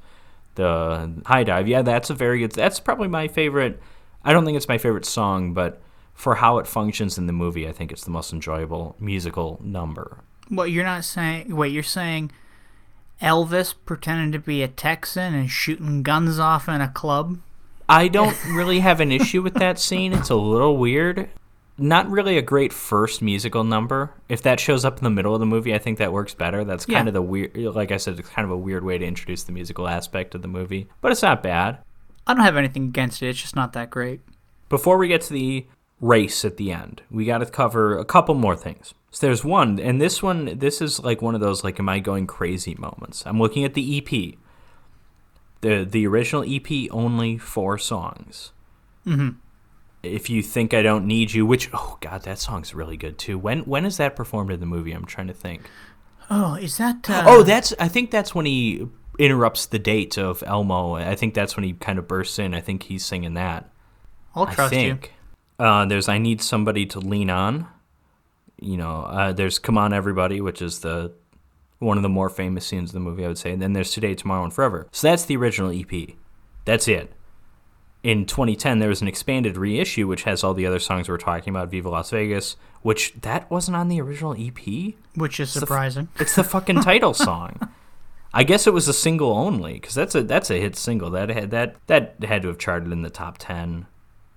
the high dive. Yeah, that's a very good. That's probably my favorite. I don't think it's my favorite song, but for how it functions in the movie, I think it's the most enjoyable musical number. What you're not saying? Wait, you're saying Elvis pretending to be a Texan and shooting guns off in a club? I don't really have an issue with that scene. It's a little weird. Not really a great first musical number. If that shows up in the middle of the movie, I think that works better. That's kind Yeah. of the weird, like I said, it's kind of a weird way to introduce the musical aspect of the movie, but it's not bad. I don't have anything against it. It's just not that great. Before we get to the race at the end, we got to cover a couple more things. So there's one, and this one, this is like one of those like, am I going crazy moments? I'm looking at the EP. The the original EP only four songs. Mhm. If you think I don't need you, which oh god, that song's really good too. When when is that performed in the movie? I'm trying to think. Oh, is that? Uh, oh, that's I think that's when he interrupts the date of Elmo. I think that's when he kind of bursts in. I think he's singing that. I'll trust I you. Uh, there's I Need Somebody to Lean On. You know, uh, there's Come On Everybody, which is the one of the more famous scenes of the movie, I would say. And then there's Today, Tomorrow, and Forever. So that's the original EP. That's it. In 2010, there was an expanded reissue, which has all the other songs we're talking about, Viva Las Vegas, which that wasn't on the original EP. Which is the f- surprising. It's the fucking title song. I guess it was a single only because that's a that's a hit single that had that that had to have charted in the top ten.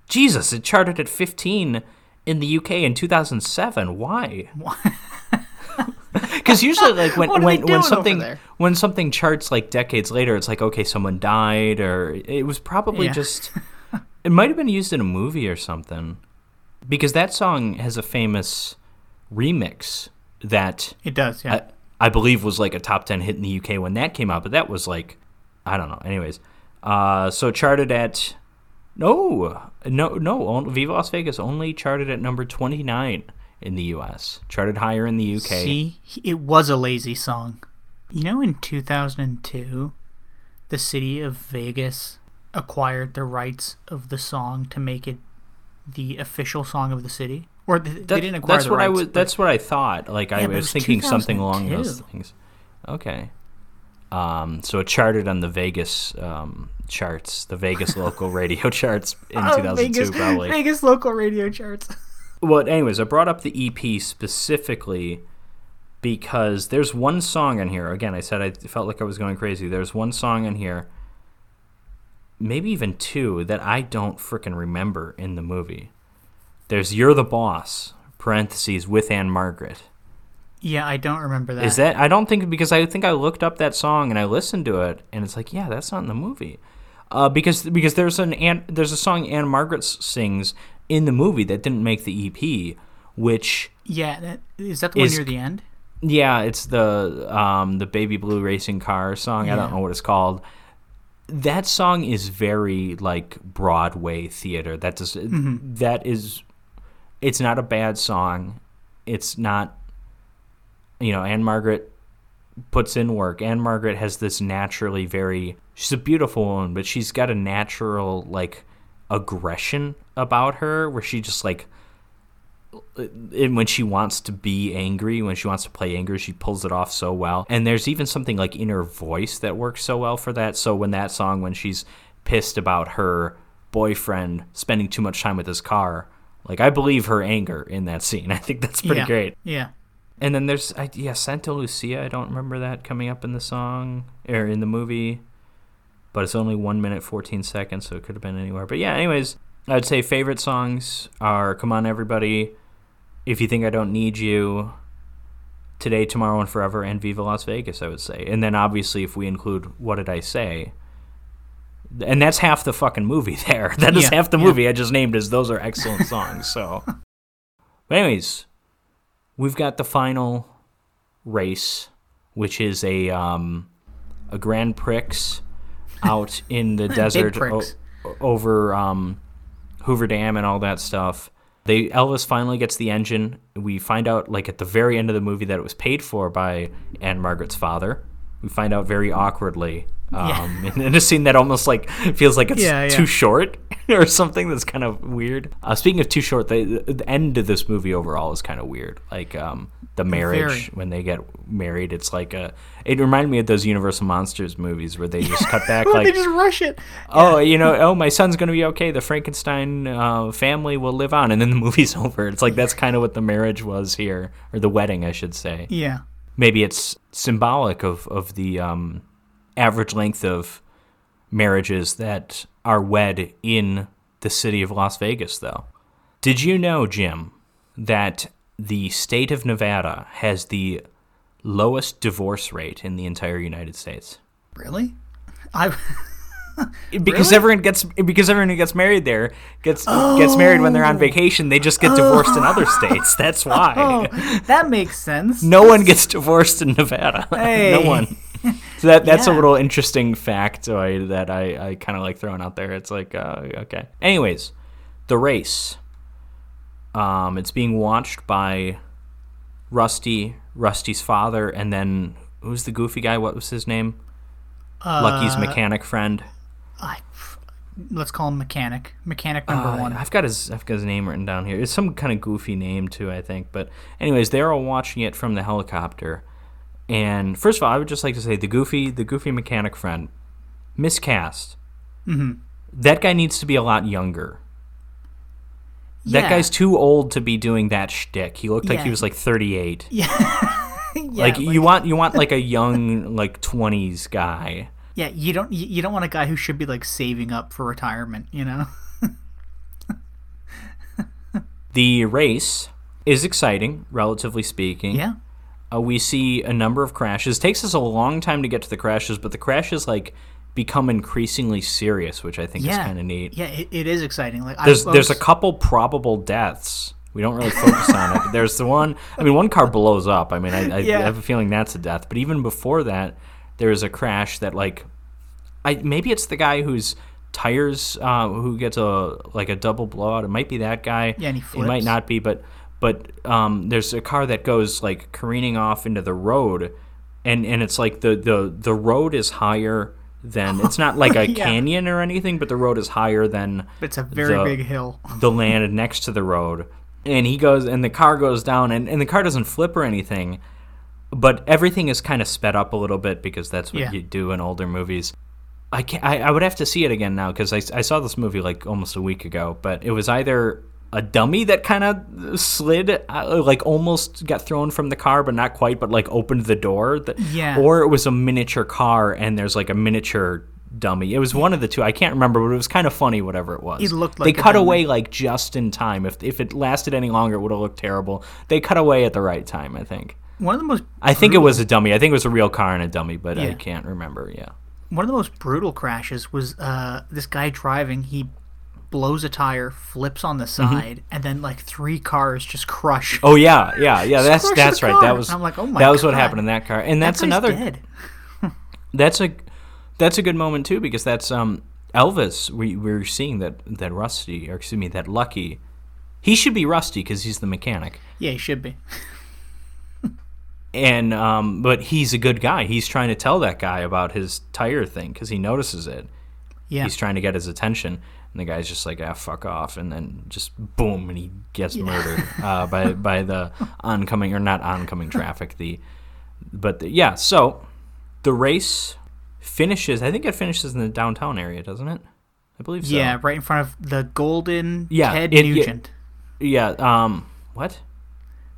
Jesus, it charted at fifteen in the UK in two thousand seven. Why? Because usually, like when when, when something when something charts like decades later, it's like okay, someone died, or it was probably Yeah. just it might have been used in a movie or something. Because that song has a famous remix that It does, yeah. I, I believe was like a top 10 hit in the UK when that came out, but that was like, I don't know. Anyways, uh, so charted at, no, no, no, Viva Las Vegas only charted at number 29 in the US, charted higher in the UK. See, it was a lazy song. You know, in 2002, the city of Vegas acquired the rights of the song to make it the official song of the city. Or th- they didn't acquire that's the what I rights, was. That's what I thought. Like I Yeah, it was was thinking something along those 2002. things. Okay. Um, so it charted on the Vegas um, charts, the Vegas local radio charts in Oh, 2002, Vegas, probably. Vegas local radio charts. Well, anyways, I brought up the EP specifically because there's one song in here. Again, I said I felt like I was going crazy. There's one song in here, maybe even two, that I don't frickin' remember in the movie. There's "You're the Boss" parentheses with Ann-Margret. Yeah, I don't remember that. Is that? I don't think because I think I looked up that song and I listened to it, and it's like, yeah, that's not in the movie. Uh, because because there's an Anne, there's a song Ann-Margret sings in the movie that didn't make the EP, which Yeah, that, is that the one near the end? yeah, it's the um the baby blue racing car song. I don't know what it's called. That song is very like Broadway theater. That does Mm-hmm. that is it's not a bad song. It's not you know, Ann-Margret puts in work. Ann-Margret has this naturally very she's a beautiful woman, but she's got a natural like aggression about her where she just like and when she wants to be angry, when she wants to play angry, she pulls it off so well. And there's even something like in her voice that works so well for that. So when that song, when she's pissed about her boyfriend spending too much time with his car, like I believe her anger in that scene. I think that's pretty yeah. great. Yeah. And then there's I, yeah Santa Lucia. I don't remember that coming up in the song or in the movie, but it's only one minute fourteen seconds, so it could have been anywhere. But yeah, anyways, I'd say favorite songs are "Come On Everybody," "If You Think I Don't Need You," "Today, Tomorrow, and Forever," and "Viva Las Vegas." I would say, and then obviously if we include "What Did I Say," and that's half the fucking movie there. That is Yeah, half the yeah. movie I just named as those are excellent songs. So, but anyways, we've got the final race, which is a um, a Grand Prix out in the desert o- over um, Hoover Dam and all that stuff. They Elvis finally gets the engine. We find out like at the very end of the movie that it was paid for by Ann-Margret's father. We find out very awkwardly um, in, in a scene that almost like feels like it's Yeah, yeah. too short or something. That's kind of weird. Uh, speaking of too short, the, the end of this movie overall is kind of weird. Like um, the marriage Very. when they get married, it's like a. It reminded me of those Universal Monsters movies where they just cut back like they just rush it. oh, you know, oh, my son's going to be okay. The Frankenstein uh, family will live on. And then the movie's over. It's like that's kind of what the marriage was here, or the wedding, I should say. Yeah. Maybe it's symbolic of, of the um, average length of marriages that are wed in the city of Las Vegas, though. Did you know, Jim, that the state of Nevada has the lowest divorce rate in the entire United States? Really? I. because Really? everyone gets because everyone who gets married there gets gets married when they're on oh. vacation. They just get divorced in other states. That's oh, why. Oh, that makes sense. No one gets divorced in Nevada. Hey. no one. So that that's a little interesting factoid that I, I kind of like throwing out there. It's like uh, okay. Anyways, the race. Um, it's being watched by Rusty, Rusty's father, and then who's the goofy guy? What was his name? Lucky's mechanic friend. I, let's call him mechanic. Mechanic number Uh, one. I've got his I've got his name written down here. It's some kind of goofy name too, I think. But anyways, they're all watching it from the helicopter. And first of all, I would just like to say the goofy the goofy mechanic friend, miscast. Mm-hmm. That guy needs to be a lot younger. That guy's too old to be doing that shtick. He looked like he was like 38. yeah, like, you want you want like a young like 20s guy. Yeah, you don't you don't want a guy who should be like saving up for retirement, you know? The race is exciting, relatively speaking. Yeah. Uh, we see a number of crashes. takes us a long time to get to the crashes, but the crashes like become increasingly serious, which I think Yeah. is kind of neat. Yeah, it, it is exciting. Like There's I there's a couple probable deaths. We don't really focus on it. But there's the one. I mean, one car blows up. I mean, I, I, Yeah. I have a feeling that's a death. But even before that, there is a crash that like, I maybe it's the guy whose tires uh, who gets a like a double blowout. It might be that guy. Yeah, and he It might not be, but but um, there's a car that goes like careening off into the road, and and it's like the the the road is higher than it's not like a Yeah. canyon or anything, but the road is higher than it's a very the- big hill. the land next to the road and he goes and the car goes down and, and the car doesn't flip or anything but everything is kind of sped up a little bit because that's what Yeah. you do in older movies i can I, I would have to see it again now because I, I saw this movie like almost a week ago but it was either a dummy that kind of slid uh, like almost got thrown from the car but not quite but like opened the door that, Yeah. or it was a miniature car and there's like a miniature dummy. It was one of the two. I can't remember but it was kind of funny whatever it was. It looked they like a cut dummy. away like just in time. If, if it lasted any longer it would have looked terrible. They cut away at the right time i think. One of the most i think it was a dummy. I think it was a real car and a dummy but i can't remember yeah. One of the most brutal crashes was uh, this guy driving. He blows a tire, flips on the side, and then like three cars just crush. Mm-hmm. oh yeah yeah yeah that's that's right car. that was I'm like, oh my that was what happened in that car and that's That another dead. that's a that's a good moment too because that's um Elvis we we're seeing that that Rusty or excuse me that Lucky he should be Rusty because he's the mechanic Yeah, he should be. and um but he's a good guy he's trying to tell that guy about his tire thing because he notices it Yeah, he's trying to get his attention and the guy's just like ah fuck off. And then just boom and he gets murdered uh, by by the oncoming or not oncoming traffic the but the, yeah so the race finishes i think it finishes in the downtown area doesn't it? I believe so. Yeah, right in front of the Golden Yeah, Ted it- yeah. Nugent, yeah um what?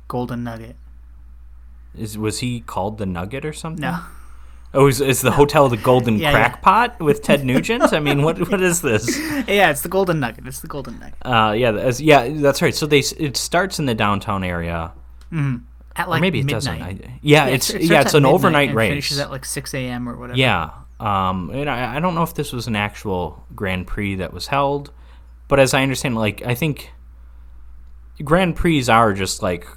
Golden Nugget. is was he called the nugget or something? No, oh is, is the hotel the golden Yeah, yeah. crackpot with ted nugent i mean what what is this yeah, it's the Golden Nugget. It's the Golden Nugget. uh yeah that's, yeah that's right so they it starts in the downtown area At like or maybe it midnight. doesn't. I, yeah, it's it yeah, it's an overnight race. Finishes at like six a.m. or whatever. yeah, Um, and I, I don't know if this was an actual Grand Prix that was held, but as I understand, like I think Grand Prix are just like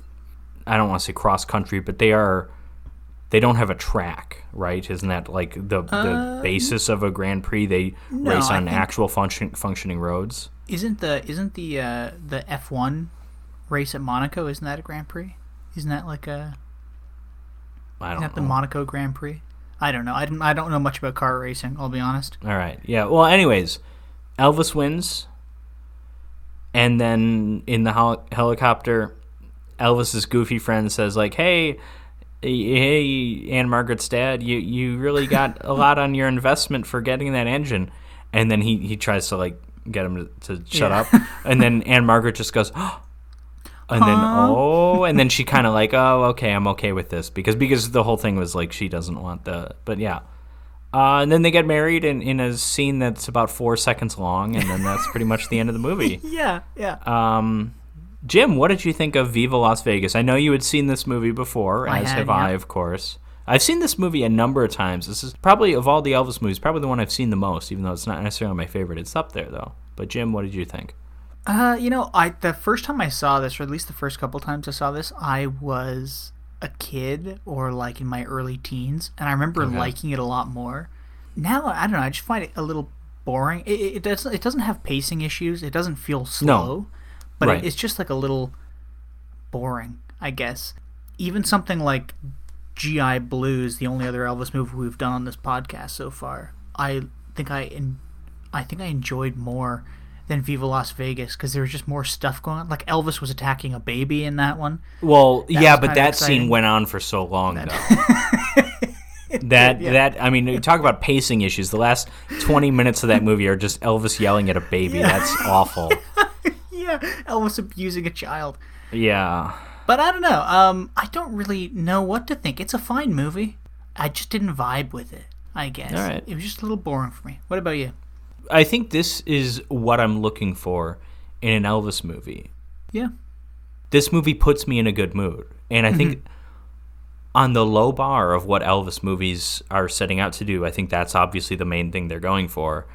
I don't want to say cross country, but they are they don't have a track, right? Isn't that like the the basis of a Grand Prix? They no, race on actual function, functioning roads. Isn't the isn't the uh, the F one race at Monaco? Isn't that a Grand Prix? Isn't that like a I isn't don't that the know. Monaco Grand Prix? I don't know. I don't, I don't know much about car racing. I'll be honest. All right. Yeah. Well, anyways, Elvis wins, and then in the hel- helicopter, Elvis's goofy friend says like, "Hey, hey, Ann-Margret's dad, you you really got a lot on your investment for getting that engine," and then he he tries to like get him to, to shut Yeah. up, and then Ann-Margret just goes. And then oh, and then she kind of like oh okay I'm okay with this because because the whole thing was like she doesn't want the but yeah uh, and then they get married in, in a scene that's about four seconds long, and then that's pretty much the end of the movie. Yeah, yeah. Um, Jim, what did you think of Viva Las Vegas? I know you had seen this movie before, I as had, have I, of course. I've seen this movie a number of times. This is probably, of all the Elvis movies, probably the one I've seen the most, even though it's not necessarily my favorite. It's up there, though. But, Jim, what did you think? Uh, you know, I the first time I saw this, or at least the first couple times I saw this, I was a kid or like in my early teens, and I remember Okay. liking it a lot more. Now I don't know. I just find it a little boring. It, it, it doesn't. It doesn't have pacing issues. It doesn't feel slow, but Right. it, it's just like a little boring, I guess. Even something like GI Blues, the only other Elvis movie we've done on this podcast so far, I think I en- I think I enjoyed more than Viva Las Vegas because there was just more stuff going on. Like Elvis was attacking a baby in that one. Well, yeah, but that exciting. scene went on for so long, though. that that I mean, you talk about pacing issues. The last twenty minutes of that movie are just Elvis yelling at a baby. That's awful. Elvis abusing a child. Yeah. But I don't know. Um, I don't really know what to think. It's a fine movie. I just didn't vibe with it. I guess. All right. It was just a little boring for me. What about you? I think this is what I'm looking for in an Elvis movie. Yeah. This movie puts me in a good mood. And I think on the low bar of what Elvis movies are setting out to do, I think that's obviously the main thing they're going for.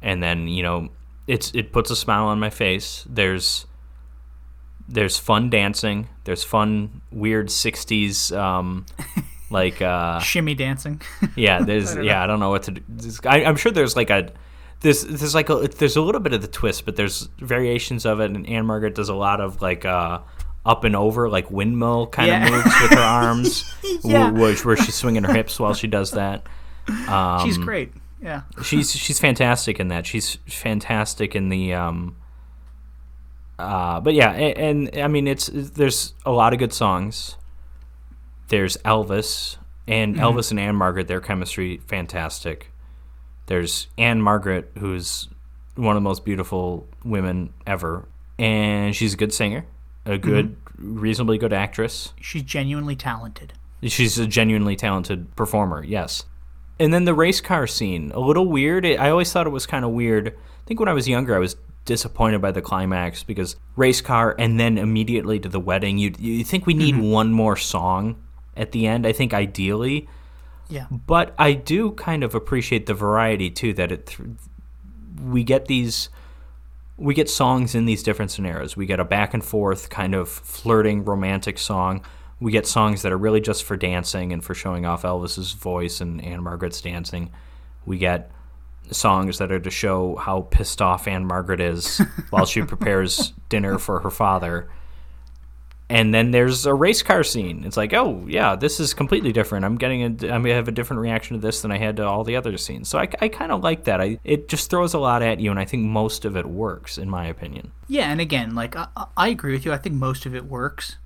And then, you know, it's it puts a smile on my face. There's there's fun dancing. There's fun weird 60s um like uh Shimmy dancing. yeah, there's yeah, I don't know what to do. I, I'm sure there's like a there's there's like a there's a little bit of the twist, but there's variations of it, and Ann-Margret does a lot of like uh up and over like windmill kind Yeah. of moves with her arms, Yeah. wh- which where she's swinging her hips while she does that. Um, She's great. Yeah. she's she's fantastic in that. She's fantastic in the um uh but yeah, and, and I mean it's there's a lot of good songs. There's Elvis and Elvis and Ann-Margret, their chemistry fantastic. There's Ann-Margret who's one of the most beautiful women ever and she's a good singer, a good reasonably good actress. She's genuinely talented. She's a genuinely talented performer, yes. And then the race car scene, a little weird. It, I always thought it was kind of weird. I think when I was younger, I was disappointed by the climax because race car and then immediately to the wedding. You you think we need mm-hmm. one more song at the end? I think ideally, Yeah. but I do kind of appreciate the variety too. That it th- we get these we get songs in these different scenarios. We get a back and forth kind of flirting romantic song. We get songs that are really just for dancing and for showing off Elvis's voice and Ann-Margret's dancing. We get songs that are to show how pissed off Ann-Margret is while she prepares dinner for her father. And then there's a race car scene. It's like, oh yeah, this is completely different. I'm getting a, I'm gonna have a different reaction to this than I had to all the other scenes. So I, I kind of like that. I it just throws a lot at you, and I think most of it works, in my opinion. Yeah, and again, like I, I- I agree with you. I think most of it works,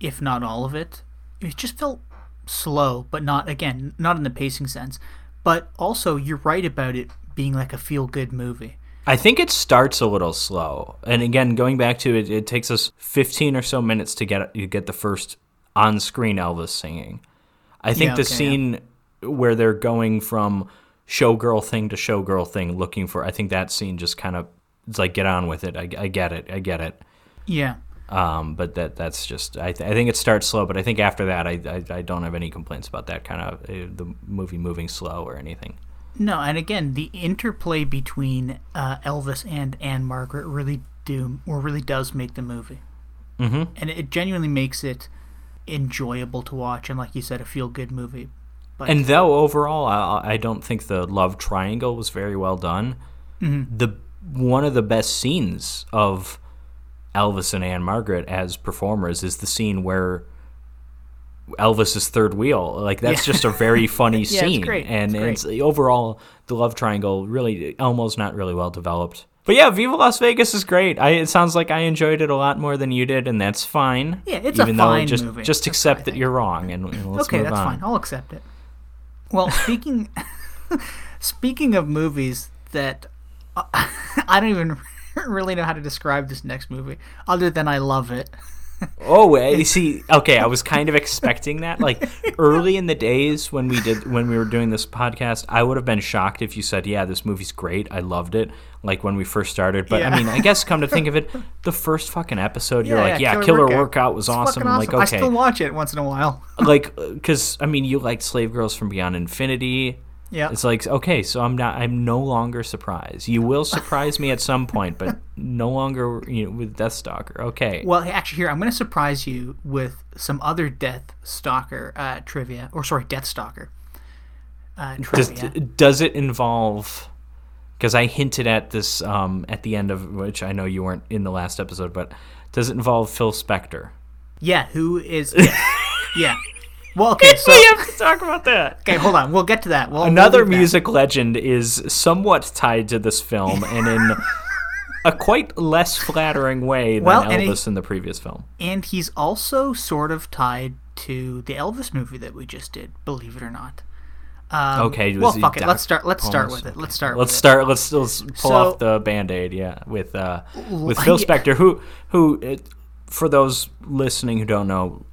if not all of it. It just felt slow, but not again, not in the pacing sense. But also, you're right about it being like a feel-good movie. I think it starts a little slow, and again, going back to it, it takes us 15 or so minutes to get you get the first on-screen Elvis singing. I think Yeah, the okay, yeah. scene where they're going from showgirl thing to showgirl thing, looking for, I think that scene just kind of it's like get on with it. I, I get it, I get it. Yeah, Um, but that that's just I, th- I think it starts slow, but I think after that I, I, I don't have any complaints about that kind of uh, the movie moving slow or anything. No, and again, the interplay between uh, Elvis and Ann-Margret really do, or really does make the movie, Mm-hmm. and it genuinely makes it enjoyable to watch, and like you said, a feel-good movie. But And though overall, I, I don't think the love triangle was very well done. Mm-hmm. The one of the best scenes of Elvis and Ann-Margret as performers is the scene where Elvis is third wheel. Like that's Yeah. just a very funny Yeah, it's scene, great. and It's it's overall the love triangle really almost not really well developed. But yeah, Viva Las Vegas is great. I, it sounds like I enjoyed it a lot more than you did, and that's fine. Yeah, it's a even though fine just movie. just That's accept that you're wrong, and, and okay, that's on. fine. I'll accept it. Well, speaking speaking of movies that uh, I don't even really know how to describe this next movie other than I love it. Oh, eh, you see, okay, I was kind of expecting that. Like early in the days when we did when we were doing this podcast, I would have been shocked if you said, "Yeah, this movie's great. I loved it." Like when we first started. But I mean, I guess come to think of it, the first fucking episode, you're like, "Yeah, Killer Killer, Workout. Workout, was It's awesome." I'm like, okay, I still watch it once in a while. like because I mean, you liked Slave Girls from Beyond Infinity. Yeah. It's like okay, so I'm not. I'm no longer surprised. You will surprise me at some point, but no longer you know, with Death Stalker. Okay. Well, actually, here I'm going to surprise you with some other Death Stalker uh, trivia, or sorry, Death Stalker uh, Does, trivia. does it involve? Because I hinted at this um, at the end of which I know you weren't in the last episode, but does it involve Phil Spector? yeah, who is? Yeah, yeah. Well, okay, so we have to talk about that. okay, hold on, we'll get to that. We'll, we'll Another leave that. music legend is somewhat tied to this film, and in a quite less flattering way than Well, and he- Elvis in the previous film. and he's also sort of tied to the Elvis movie that we just did. Believe it or not. Um, Okay, Well, fuck it. Let's start. Let's start with it. Let's start. Let's with start. Let's, let's pull So- off the band aid. Yeah, with uh, with Phil yeah. Spector, who who it, for those listening who don't know,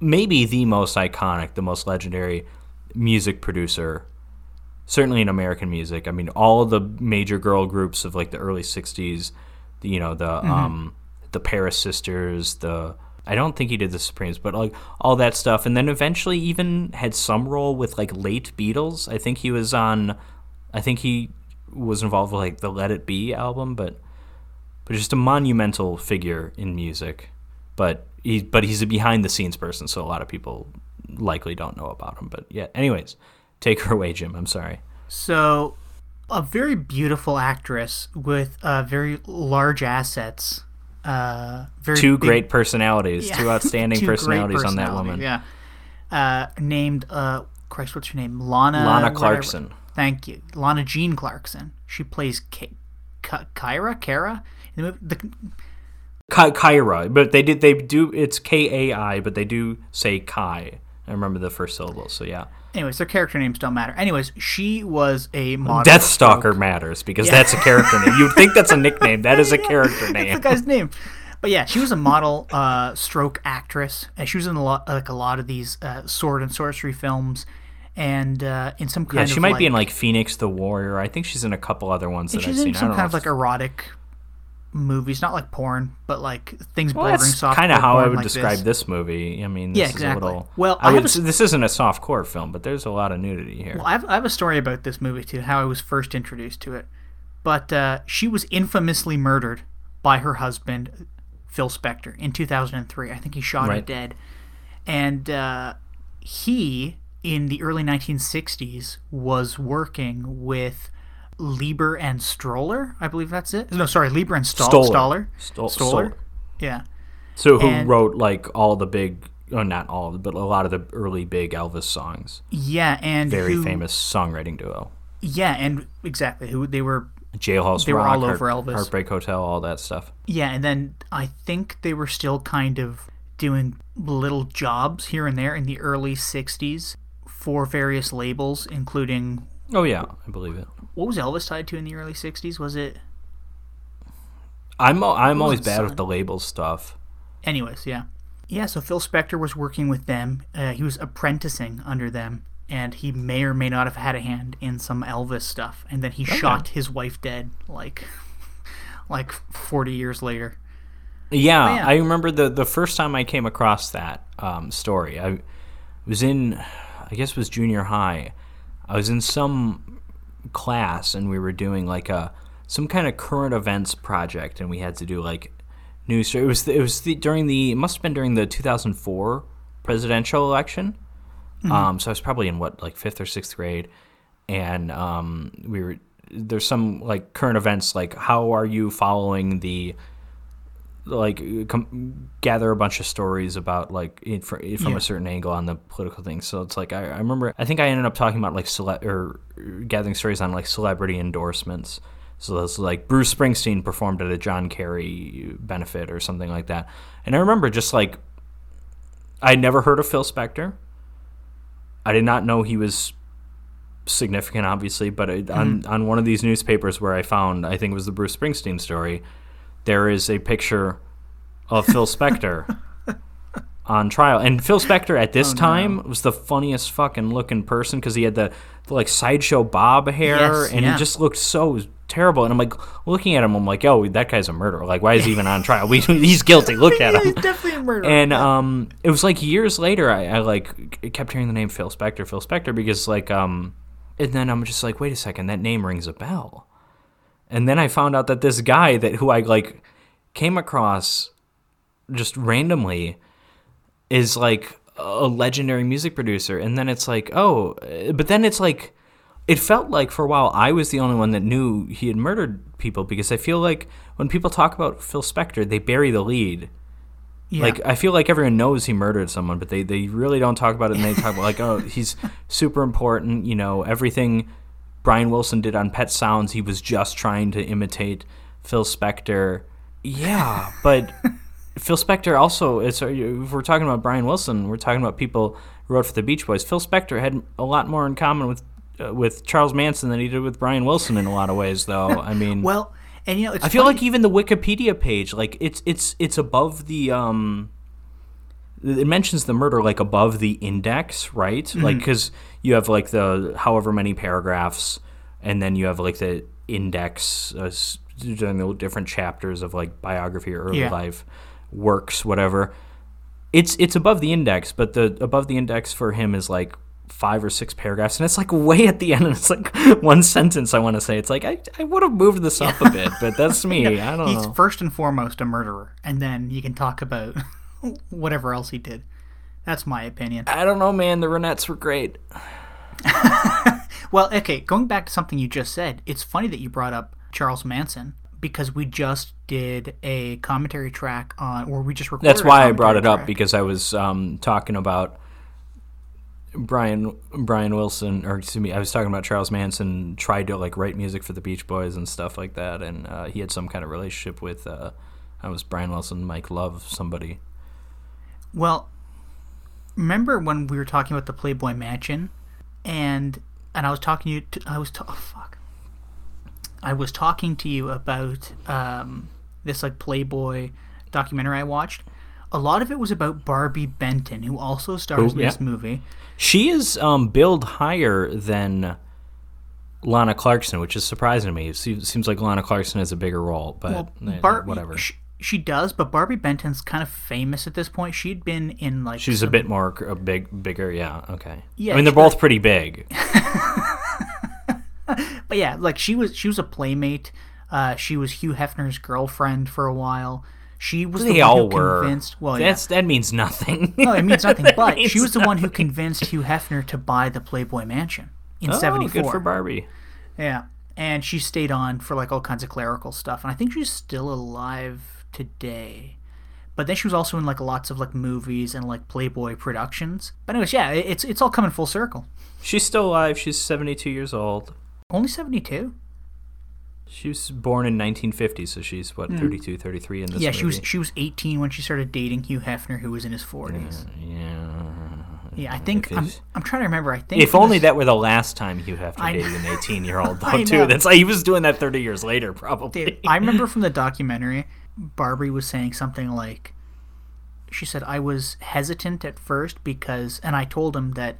maybe the most iconic, the most legendary music producer, certainly in American music. I mean, all the major girl groups of like the early '60s, the, you know, the Mm-hmm. um, the Paris Sisters, the I don't think he did the Supremes, but like all that stuff, and then eventually even had some role with like late Beatles. I think he was on. I think he was involved with like the Let It Be album, but but just a monumental figure in music. But he but he's a behind the scenes person, so a lot of people likely don't know about him. But yeah, anyways, take her away, Jim. I'm sorry. So, a very beautiful actress with uh, very large assets. Uh, very Two big- great personalities, yeah, two outstanding two personalities on that woman. Yeah. Uh, named uh, Christ, what's her name? Lana. Lana whatever. Clarkson. Thank you, Lana Jean Clarkson. She plays K- K- Kyra. Kara. In the movie, the, Kai, Kyra, but they did they do it's K A I, but they do say Kai. I remember the first syllable, so yeah. anyways, their character names don't matter. Anyways, she was a model. Death Stalker matters because that's a character name. You'd think that's a nickname. That is a character That's name. the guy's name. But yeah, she was a model uh, stroke actress. And she was in a lot, like a lot of these uh, sword and sorcery films, and uh, in some kind Yeah, she might like, be in like Phoenix the Warrior. I think she's in a couple other ones that she's I've in seen. I some kind of like erotic movies, not like porn, but like things Well, bordering that's soft. kind of how I would like describe this. this. movie. I mean, Yeah, this exactly. Is a little, Well, I I would, a- this isn't a soft core film, but there's a lot of nudity here. Well, I have, I have a story about this movie too, how I was first introduced to it. But uh, she was infamously murdered by her husband, Phil Spector, in 2003. I think he shot her dead. And uh, he, in the early 1960s, was working with Leiber and Stroller. I believe that's it. No, sorry, Leiber and Stahl- Stoller. Stoller. Stoller. Stoller. Yeah. So who and- wrote like all the big, oh, not all, but a lot of the early big Elvis songs. Yeah, and Very who- famous songwriting duo. Yeah, and exactly who they were Jailhouse They were Rock, all Heart- over Elvis. Heartbreak Hotel, all that stuff. Yeah, and then I think they were still kind of doing little jobs here and there in the early 60s for various labels, including Oh yeah, I believe it. What was Elvis tied to in the early 60s? Was it. I'm I'm always bad with the label stuff. Anyways, yeah. Yeah, so Phil Spector was working with them. Uh, he was apprenticing under them, and he may or may not have had a hand in some Elvis stuff. And then he shot his wife dead, like, like 40 years later. Yeah, yeah. I remember the the first time I came across that um, story. I was in, I guess it was junior high. I was in some class, and we were doing like a some kind of current events project, and we had to do like news. It was it was the, during the it must have been during the 2004 presidential election. Um, so I was probably in what like fifth or sixth grade, and um, we were there's some like current events like how are you following the like com- gather a bunch of stories about like in, fr- from Yeah. a certain angle on the political thing. So it's like I, I remember I think I ended up talking about like cele- or gathering stories on like celebrity endorsements. So that's like Bruce Springsteen performed at a John Kerry benefit or something like that. And I remember just like I never heard of Phil Spector. I did not know he was significant, obviously, but it, on mm-hmm. on one of these newspapers where I found, I think it was the Bruce Springsteen story, there is a picture of Phil Spector on trial, and Phil Spector at this Oh, no. time was the funniest fucking looking person because he had the, the like sideshow bob hair, Yes, and yeah. he just looked so terrible. And I'm like looking at him, I'm like, oh, that guy's a murderer. Like, why is he even on trial? We, he's guilty. Look at him. He's definitely a murderer. And um, it was like years later, I, I like kept hearing the name Phil Spector, Phil Spector, because like um, and then I'm just like, wait a second, that name rings a bell. And then I found out that this guy that who I like came across just randomly is like a legendary music producer. And then it's like, oh, but then it's like, it felt like for a while I was the only one that knew he had murdered people because I feel like when people talk about Phil Spector, they bury the lead. yeah. Like I feel like everyone knows he murdered someone, but they, they really don't talk about it. And they talk about like, oh, he's super important. You know, everything Brian Wilson did on Pet Sounds, he was just trying to imitate Phil Spector. Yeah, but Phil Spector also. It's if we're talking about Brian Wilson, we're talking about people who wrote for the Beach Boys. Phil Spector had a lot more in common with uh, with Charles Manson than he did with Brian Wilson in a lot of ways, though. I mean, well, and you know, it's I feel funny- like even the Wikipedia page, like it's it's it's above the um. It mentions the murder like above the index, right? Mm-hmm. Like because you have like the however many paragraphs, and then you have like the index uh, during the different chapters of like biography or early Yeah. life works, whatever. It's it's above the index, but the above the index for him is like five or six paragraphs, and it's like way at the end, and it's like one sentence. I want to say it's like I, I would have moved this up a bit, but that's me. I don't he's know. first and foremost a murderer, and then you can talk about whatever else he did. That's my opinion. I don't know, man. The Ronettes were great. Well, okay, going back to something you just said, it's funny that you brought up Charles Manson because we just did a commentary track on, or we just recorded. That's why I brought it commentary up because I was um, talking about Brian Brian Wilson, or excuse me, I was talking about Charles Manson tried to like write music for the Beach Boys and stuff like that, and uh, he had some kind of relationship with. Uh, I was Brian Wilson, Mike Love, somebody. Well, remember when we were talking about the Playboy Mansion, and and I was talking to you. To, I was ta- oh, fuck. I was talking to you about um, this like Playboy documentary I watched. A lot of it was about Barbi Benton, who also stars Who? in this movie. She is um, billed higher than Lana Clarkson, which is surprising to me. It seems, seems like Lana Clarkson has a bigger role, but Well, eh, Bar- whatever. She, she does, but Barbi Benton's kind of famous at this point. She'd been in like She's a bit more a big, bigger. Yeah, okay. Yeah, I mean they're she- both pretty big. But yeah, like she was she was a playmate. Uh, she was Hugh Hefner's girlfriend for a while. She was the They one all who were. convinced. Well, yeah. That's that means nothing. No, it means nothing. But she means was the one who convinced Hugh Hefner to buy the Playboy Mansion in oh, '74. good for Barbi. Yeah, and she stayed on for like all kinds of clerical stuff, and I think she's still alive today. But then she was also in like lots of like movies and like Playboy productions. But anyways, yeah, it's it's all coming full circle. She's still alive. She's 72 years old. Only seventy two. She was born in 1950, so she's what 32, 33 in this Hmm. Yeah, she was she was eighteen when she started dating Hugh Hefner, who was in his forties. Yeah. Yeah, I think I'm, I'm trying to remember. I think If only that were the last time Hugh Hefner I dated an 18 year old, though, too. That's like he was doing that 30 years later, probably. Dude, I remember from the documentary, Barbi was saying something like, she said, I was hesitant at first because, and I told him that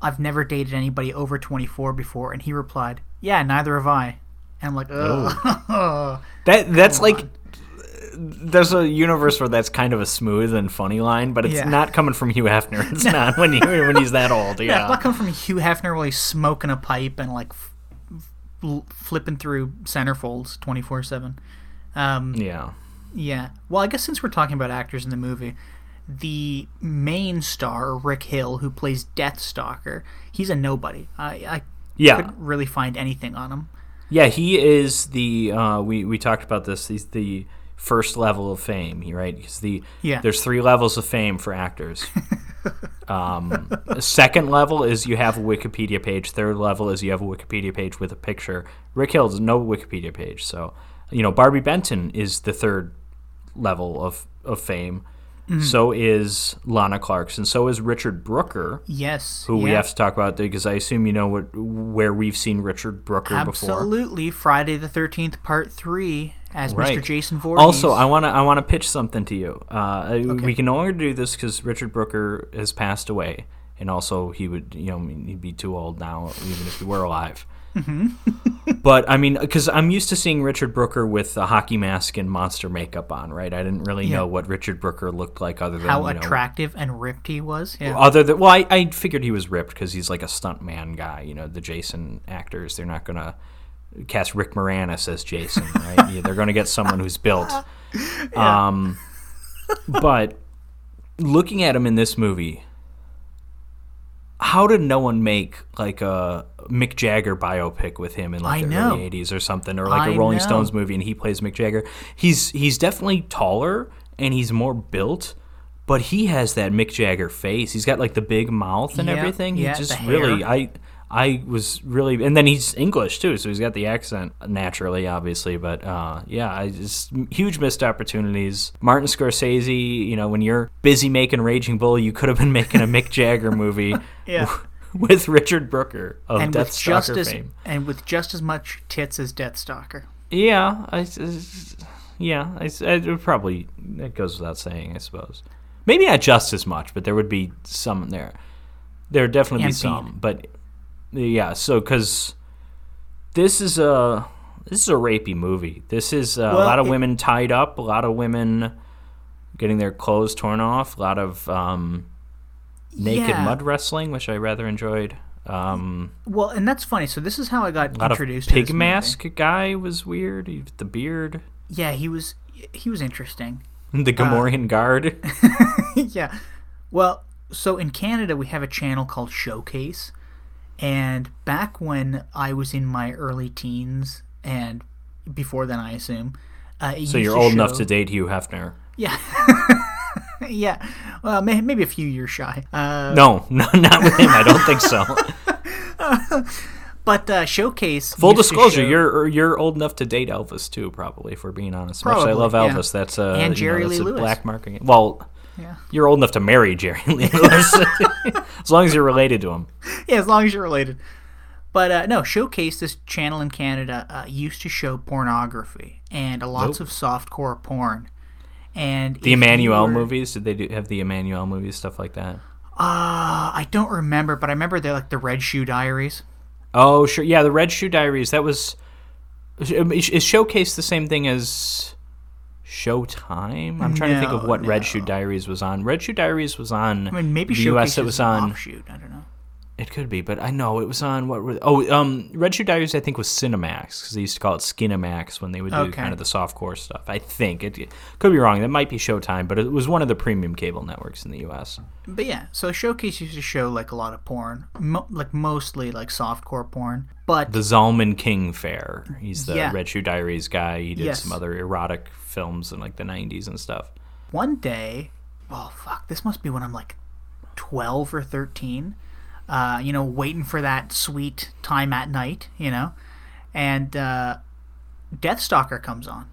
I've never dated anybody over 24 before, and he replied, Yeah, neither have I. And I'm like, oh. That that's like there's a universe where that's kind of a smooth and funny line, but it's Yeah. not coming from Hugh Hefner. It's not when he when he's that old. yeah, Yeah. it's not coming from Hugh Hefner while he's smoking a pipe and like f- l- flipping through centerfolds twenty four seven. Um, Yeah. Yeah. Well, I guess since we're talking about actors in the movie, the main star Rick Hill, who plays Deathstalker, he's a nobody. I I Yeah. couldn't really find anything on him. Yeah, he is the. Uh, we we talked about this. He's the first level of fame, right? Because the Yeah. there's three levels of fame for actors. um, second level is you have a Wikipedia page. Third level is you have a Wikipedia page with a picture. Rick Hill does no Wikipedia page, so you know Barbi Benton is the third level of of fame. Mm-hmm. So is Lana Clarkson. So is Richard Brooker, Yes. who we have to talk about because I assume you know what where we've seen Richard Brooker before. Absolutely, Friday the Thirteenth Part Three as Mr. Jason Voorhees. Also, I want to I want to pitch something to you. Uh, We can no longer do this because Richard Brooker has passed away, and also he would you know he'd be too old now, even if he were alive. Mm-hmm. but I mean, because I'm used to seeing Richard Brooker with a hockey mask and monster makeup on, right? I didn't really Yeah. know what Richard Brooker looked like other than how you know, attractive and ripped he was. Yeah. other than well, I, I figured he was ripped because he's like a stuntman guy. You know, the Jason actors, they're not gonna cast Rick Moranis as Jason, right? yeah, they're gonna get someone who's built. Um, but looking at him in this movie, how did no one make like a Mick Jagger biopic with him in like I the know. early '80s or something, or like I a Rolling know. Stones movie, and he plays Mick Jagger? He's he's definitely taller and he's more built. But he has that Mick Jagger face. He's got like the big mouth and Yeah, everything. yeah, he just the really. I, I was really, and then he's English too, so he's got the accent naturally, obviously. But uh, yeah, I just huge missed opportunities. Martin Scorsese, you know, when you're busy making Raging Bull, you could have been making a Mick Jagger movie Yeah. with Richard Brooker of and with just Deathstalker as fame. and with just as much tits as Deathstalker. Yeah, I, yeah, I, it would probably it goes without saying, I suppose. Maybe not just as much, but there would be some there. There would definitely be And some, Bean. but yeah. So because this is a this is a rapey movie. This is uh, a lot of it- women tied up, a lot of women getting their clothes torn off, a lot of um, naked Yeah. mud wrestling, which I rather enjoyed. Um, Well, and that's funny. So this is how I got lot of introduced. to pig this movie. mask guy was weird. He, the beard, Yeah, he was he was interesting. the Uh, guard. yeah. Well, so in Canada we have a channel called Showcase, and back when I was in my early teens and before then, I assume. Uh, So you're old enough to date Hugh Hefner. Yeah. yeah. Well, may, maybe a few years shy. Uh, No, no, not with him. I don't think so. but uh, Showcase. Full disclosure, show- you're you're old enough to date Elvis too, probably. If we're being honest, As much I Probably, love yeah. Elvis. That's uh, And you know, Jerry Lee a Lewis. black marking. Well, Yeah. you're old enough to marry Jerry Lee Lewis, as long as you're related to him. yeah, as long as you're related. But uh, no, Showcase, this channel in Canada, uh, used to show pornography and uh, lots Nope. of softcore porn. And The Emmanuelle were- movies, did they do have the Emmanuelle movies stuff like that? Uh, I don't remember, but I remember they're like the Red Shoe Diaries. Oh, sure. Yeah, the Red Shoe Diaries. That was is is Showcase the same thing as Showtime? I'm trying to think of No, what Red Shoe. Diaries was on. Red Shoe Diaries was on I mean, maybe the Showcase US. It was on. offshoot. I don't know. It could be, but I know it was on what were oh um Red Shoe Diaries I think was Cinemax because they used to call it Skinemax when they would do Okay. kind of the softcore stuff. I think it, it could be wrong. That might be Showtime, but it was one of the premium cable networks in the U.S. But yeah, so Showcase used to show like a lot of porn, mo- like mostly like softcore porn. But The Zalman King Fair. He's the Yeah. Red Shoe Diaries guy. He did Yes. some other erotic films in like the '90s and stuff. one day, oh fuck, this must be when I'm like 12 or 13. Uh, you know, waiting for that sweet time at night, you know, and uh, Deathstalker comes on,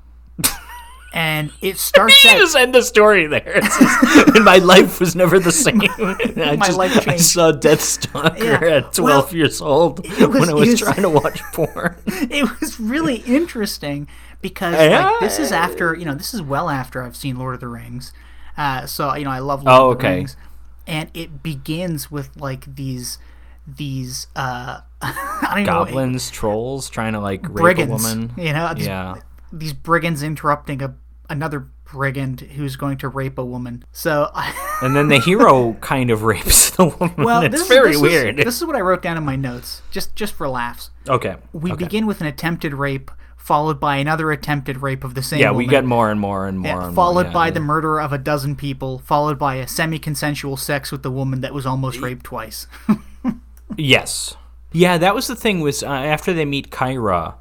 and it starts You just end the story there. Just- and my life was never the same. I My just, life I saw Deathstalker Yeah. at 12 Well, years old was- when I was, was- trying to watch porn. it was really interesting because Yeah. like, this is after you know this is well after I've seen Lord of the Rings, uh, so you know I love Lord Oh, of the okay. Rings, and it begins with like these these uh, I don't even know Goblins, trolls, trying to like rape a woman. you know, these, Yeah. these brigands interrupting a, another brigand who's going to rape a woman. So, and then the hero kind of rapes the woman. well, it's this, very this weird. Is, this is what I wrote down in my notes, just just for laughs. okay. We okay. begin with an attempted rape, followed by another attempted rape of the same. Woman. Yeah, we woman. get more and more and more. Yeah, and followed more, yeah, by yeah. the murder of a dozen people, followed by a semi-consensual sex with the woman that was almost raped twice. Yes. Yeah, that was the thing. Was uh, after they meet Kyra,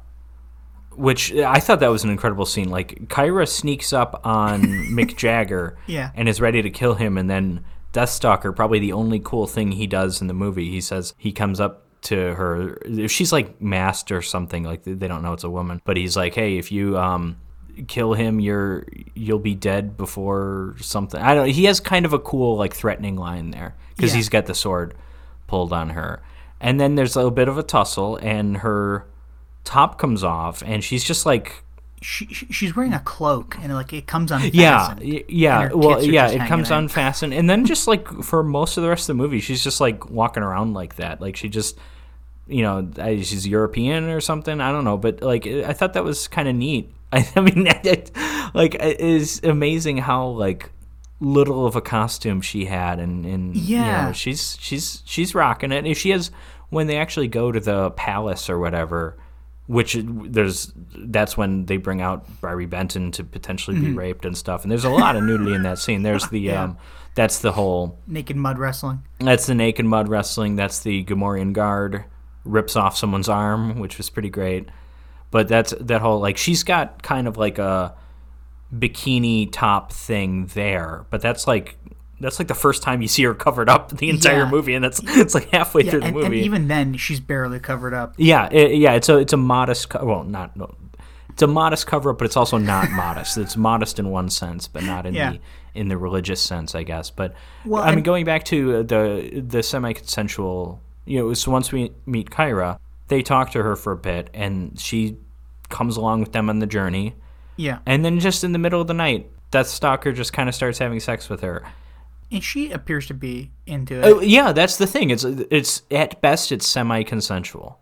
which I thought that was an incredible scene. Like Kyra sneaks up on Mick Jagger, Yeah. and is ready to kill him, and then Deathstalker, probably the only cool thing he does in the movie, he says he comes up to her. If she's like masked or something. Like they don't know it's a woman, but he's like, "Hey, if you um." kill him you're you'll be dead before something i don't he has kind of a cool like threatening line there because Yeah. he's got the sword pulled on her. And then there's a little bit of a tussle, and her top comes off, and she's just like, she, she- she's wearing a cloak, and like it comes unfastened. yeah, yeah, well, yeah, it comes out. unfastened, and then just like for most of the rest of the movie, she's just like walking around like that, like she just, you know, she's European or something. I don't know, but like I thought that was kind of neat. I, I mean, it, like it is amazing how like little of a costume she had, and and you Yeah. know, she's she's she's rocking it. If she has when they actually go to the palace or whatever. Which there's that's when they bring out Barbi Benton to potentially Mm-hmm. be raped and stuff, and there's a lot of nudity in that scene. There's the Yeah. um, that's the whole naked mud wrestling. that's the naked mud wrestling. That's the Gamorrean guard rips off someone's arm, which was pretty great. But that's that whole like she's got kind of like a bikini top thing there, but that's like that's like the first time you see her covered up the entire Yeah. movie, and that's it's like halfway Yeah, through the and, and even then, she's barely covered up. Yeah, it, yeah, it's a it's a modest co- well, not no, it's a modest cover up, but it's also not modest. It's modest in one sense, but not in Yeah. the in the religious sense, I guess. But Well, I mean, and- going back to the the semi consensual, you know, so once we meet Kyra, they talk to her for a bit, and she comes along with them on the journey, Yeah, and then just in the middle of the night, Deathstalker just kind of starts having sex with her. And she appears to be into it. Oh, yeah, that's the thing. It's it's at best it's semi consensual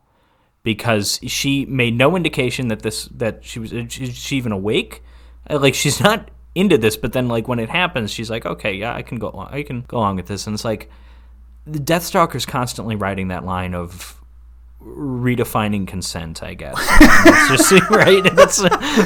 because she made no indication that this that she was is she even awake. Uh, Like she's not into this, but then like when it happens, she's like, okay, yeah, I can go along, I can go along with this, and it's like the Deathstalker's constantly writing that line of redefining consent, I guess. That's just right. That's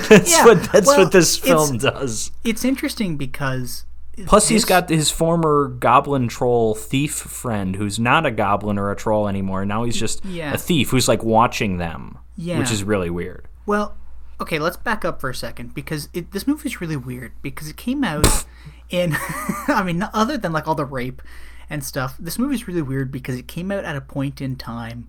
that's Yeah, what that's well, what this it's- film does. It's interesting because Plus, he's got his former goblin troll thief friend who's not a goblin or a troll anymore. Now he's just Yeah. a thief who's like watching them, Yeah. which is really weird. Well, okay, let's back up for a second because it, this movie is really weird because it came out in, I mean, other than like all the rape and stuff, this movie is really weird because it came out at a point in time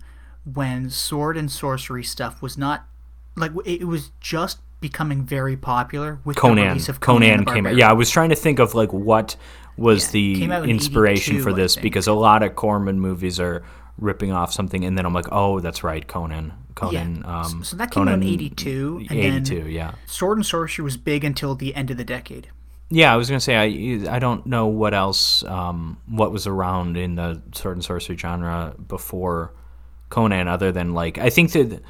when sword and sorcery stuff was not like it was just becoming very popular with Conan, Conan, Conan, came out. Yeah, I was trying to think of like what was Yeah, it came out the in inspiration 82, for this because a lot of Corman movies are ripping off something, and then I'm like, oh, that's right, Conan. Conan. Yeah. Um, so that came out in Conan- 82 and 82, then yeah. sword and sorcery was big until the end of the decade. Yeah, I was gonna say I I don't know what else um, what was around in the sword and sorcery genre before Conan, other than like I think that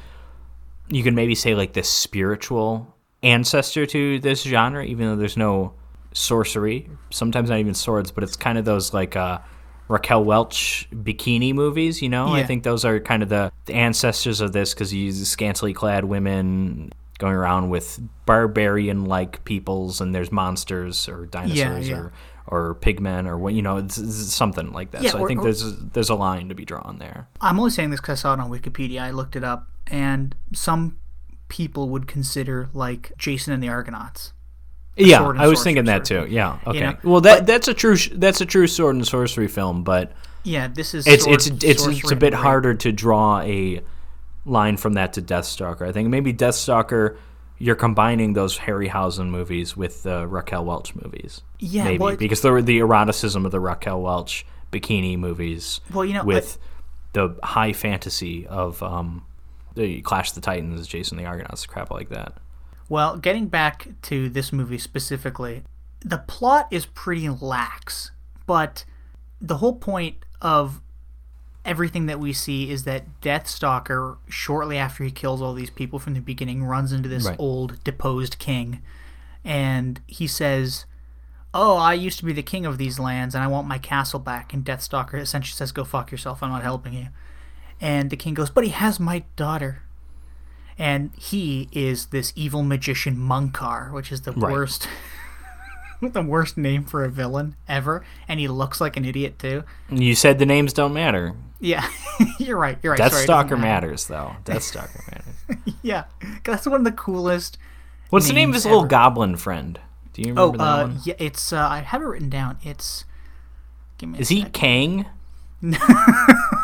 you can maybe say like this spiritual ancestor to this genre, even though there's no sorcery. Sometimes not even swords, but it's kind of those like uh, Raquel Welch bikini movies. You know, I think those are kind of the, the ancestors of this because you use scantily clad women going around with barbarian like peoples and there's monsters or dinosaurs yeah. or or pigmen or what you know it's, it's something like that Yeah, so i think or- there's there's a line to be drawn there I'm only saying this because I saw it on Wikipedia. I looked it up, and some people would consider like Jason and the Argonauts. yeah i was thinking that too yeah okay know, well that that's a true that's a true sword and sorcery film but Yeah, this is it's sword, it's it's it's a bit rape. harder to draw a line from that to Deathstalker. I think maybe Deathstalker, you're combining those Harryhausen movies with the Raquel Welch movies. Yeah, maybe well, it- because the the eroticism of the Raquel Welch bikini movies. Well, you know, with the high fantasy of um, the Clash the Titans, Jason the Argonauts, crap like that. Well, getting back to this movie specifically, the plot is pretty lax, but the whole point of everything that we see is that Deathstalker, shortly after he kills all these people from the beginning, runs into this Right. old deposed king and he says, "Oh, I used to be the king of these lands, and I want my castle back." And Deathstalker essentially says, "Go fuck yourself. I'm not helping you." And the king goes, "But he has my daughter." And he is this evil magician Munkar, which is the Right. worst the worst name for a villain ever, and he looks like an idiot too. You said the names don't matter. Yeah, you're right. You're right. Sorry, it doesn't Deathstalker matter. matters, though. Deathstalker matters. yeah, that's one of the coolest. What's the name of his little goblin friend? Do you Oh, remember that uh, one? yeah, it's. Uh, I have it written down. It's. Give me. A Is he. Kang?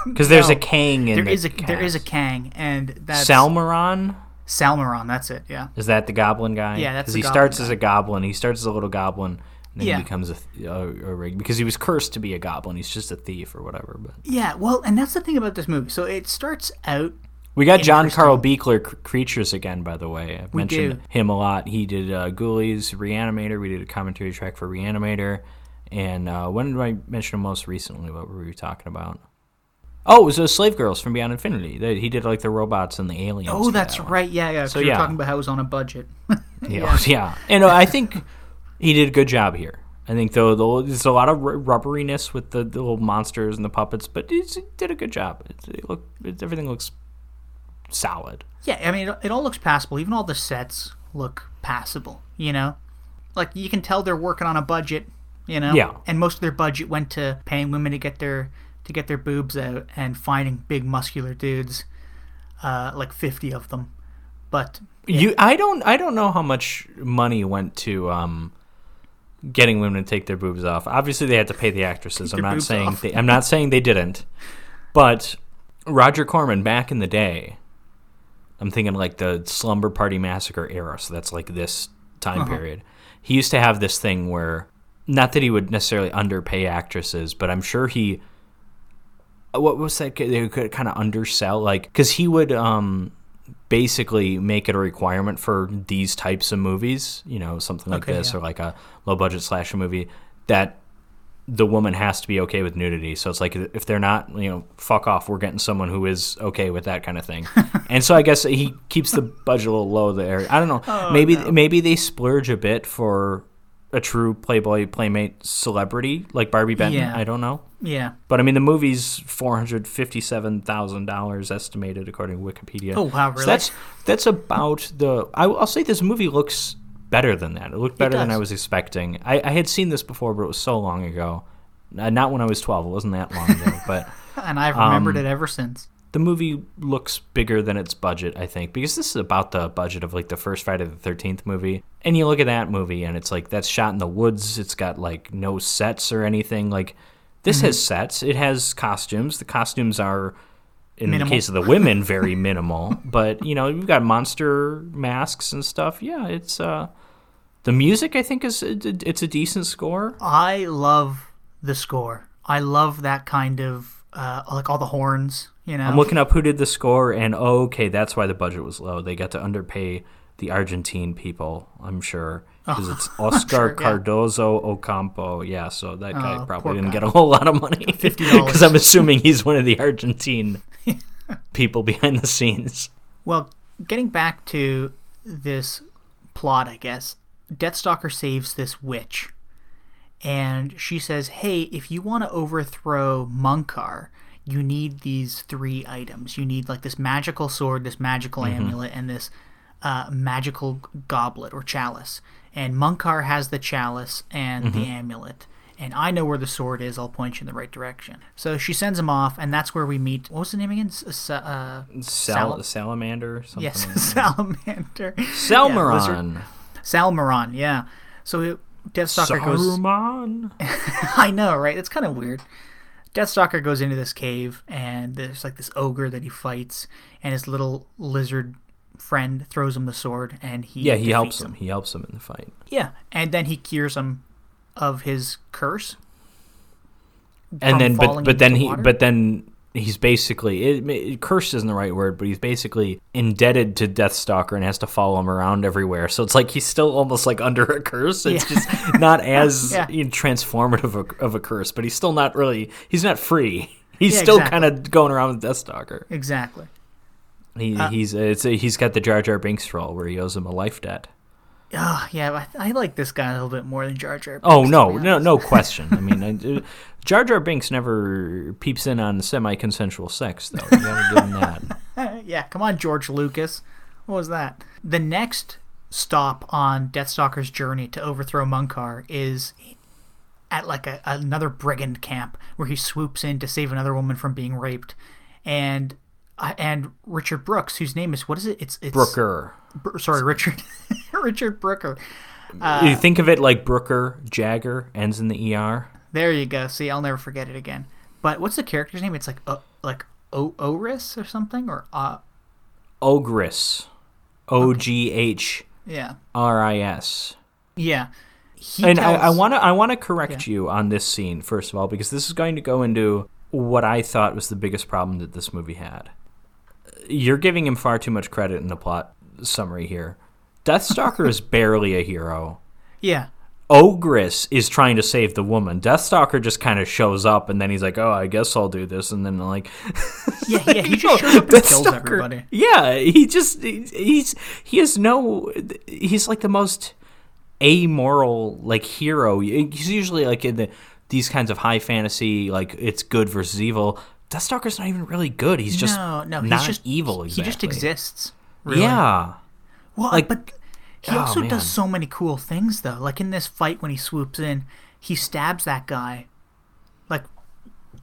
Because there's a Kang in There the is a there is a. Kang, and that's Salmaron? Salmaron. That's it. Yeah. Is that the goblin guy? Yeah, that's Because he starts guy. as a goblin. He starts as a little goblin, and then Yeah. he becomes a, th- a, a rig because he was cursed to be a goblin. He's just a thief or whatever. But Yeah. Well, and that's the thing about this movie. So it starts out. we got John Carl Buechler cr- creatures again. By the way, I've We mentioned do. him a lot. He did uh, Ghoulies, Reanimator. We did a commentary track for Reanimator. And uh, when did I mention him most recently? What were we talking about? Oh, it was those Slave Girls from Beyond Infinity. They, he did like the robots and the aliens. Oh, that's that right. Yeah, yeah. So you're yeah. talking about how it was on a budget. Yeah, yeah. And uh, I think he did a good job here. I think though the, there's a lot of ru- rubberiness with the, the little monsters and the puppets, but he did a good job. It, it look, it, everything looks solid. Yeah, I mean, it, it all looks passable. Even all the sets look passable. You know, like you can tell they're working on a budget. You know, Yeah. And most of their budget went to paying women to get their to get their boobs out and finding big muscular dudes, uh, like fifty of them. But You, I don't, I don't know how much money went to um, getting women to take their boobs off. Obviously, they had to pay the actresses. I'm not saying they, I'm not saying they didn't, but Roger Corman back in the day. I'm thinking like the Slumber Party Massacre era, so that's like this time Uh-huh. period. He used to have this thing where, not that he would necessarily underpay actresses, but I'm sure he. What was that? They could kind of undersell, like, because he would um, basically make it a requirement for these types of movies, you know, something like Okay, this, yeah. or like a low budget slasher movie, that the woman has to be okay with nudity. So it's like if they're not, you know, fuck off. We're getting someone who is okay with that kind of thing. and so I guess he keeps the budget a little low there. I don't know. Oh, maybe no. maybe they splurge a bit for a true Playboy Playmate celebrity like Barbi Benton. Yeah. I don't know. yeah. But I mean, the movie's four hundred fifty-seven thousand dollars estimated according to Wikipedia. Oh, wow, So really? that's that's about the. I, will say this movie looks better than that. It looked better than. I was expecting. I, I had seen this before, but it was so long ago. Uh, Not when I was twelve. It wasn't that long ago. but And I've remembered Um, it ever since. The movie looks bigger than its budget, I think, because this is about the budget of like the first Friday the Thirteenth movie. And you look at that movie, and it's like that's shot in the woods. It's got like no sets or anything. Like this Mm-hmm. has sets. It has costumes. The costumes are, in Minimal. the case of the women, very minimal. But you know, you've got monster masks and stuff. Yeah, it's uh, the music. I think is it's a decent score. I love the score. I love that kind of uh, like all the horns. You know, I'm looking up who did the score, and oh, okay, that's why the budget was low. They got to underpay the Argentine people, I'm sure, because it's Oscar sure, yeah. Cardozo Ocampo. Yeah, so that guy Oh, probably didn't guy. get a whole lot of money. $50. because I'm assuming he's one of the Argentine people behind the scenes. Well, getting back to this plot, I guess, Deathstalker saves this witch. And she says, hey, if you want to overthrow Munkar, you need these three items. You need, like, this magical sword, this magical amulet, and this uh, magical goblet or chalice. And Munkar has the chalice and the amulet. And I know where the sword is. I'll point you in the right direction. So she sends him off, and that's where we meet. What was the name again? S- uh, Sal- Sal- salamander, something. Yes, like salamander. Yeah, Salmaron. lizard- Salmaron, yeah. So it- Deathstalker goes. Saruman. I know, right? It's kind of weird. Deathstalker goes into this cave, and there's like this ogre that he fights, and his little lizard friend throws him the sword, and he Yeah, he helps defeats him. He helps him in the fight. Yeah, and then he cures him of his curse. and then but but then into he but then he's basically it, it, cursed isn't the right word but he's basically indebted to deathstalker and has to follow him around everywhere so it's like he's still almost like under a curse it's Yeah. just not as Yeah. you know, transformative of a, of a curse but he's still not really he's not free he's Yeah, still exactly. kind of going around with deathstalker Exactly. he, Uh, he's it's a, he's got the jar jar binks role where he owes him a life debt uh, yeah, I, I like this guy a little bit more than Jar Jar. Binks, Oh no, no, no question. I mean, I, Jar Jar Binks never peeps in on semi-consensual sex, though. You gotta give him that. yeah, come on, George Lucas. What was that? The next stop on Deathstalker's journey to overthrow Munkar is at like a, another brigand camp where he swoops in to save another woman from being raped, and uh, and Richard Brooks, whose name is what is it? It's it's Brooker. Br- sorry, Richard Richard Brooker. you think of it like Brooker Jagger ends in the er. There you go. See, I'll never forget it again. But what's the character's name? It's like uh, like o- Oris or something or uh Oghris. O G H yeah R I S. yeah. He And tells- I want to I want to correct you on this scene first of all because this is going to go into what I thought was the biggest problem that this movie had. You're giving him far too much credit in the plot summary here. Deathstalker is barely a hero. yeah. Oghris is trying to save the woman. Deathstalker just kind of shows up and then he's like, "Oh, I guess I'll do this," and then like, Yeah, yeah, he just shows up and kills everybody. Yeah, he just he's he has no he's like the most amoral like hero. He's usually like in the these kinds of high fantasy like it's good versus evil. Deathstalker's not even really good. He's just no, no, he's not just evil. He just exists. Really. Yeah, Well, like- but he Oh, also man. does so many cool things though. Like in this fight when he swoops in, he stabs that guy. Like,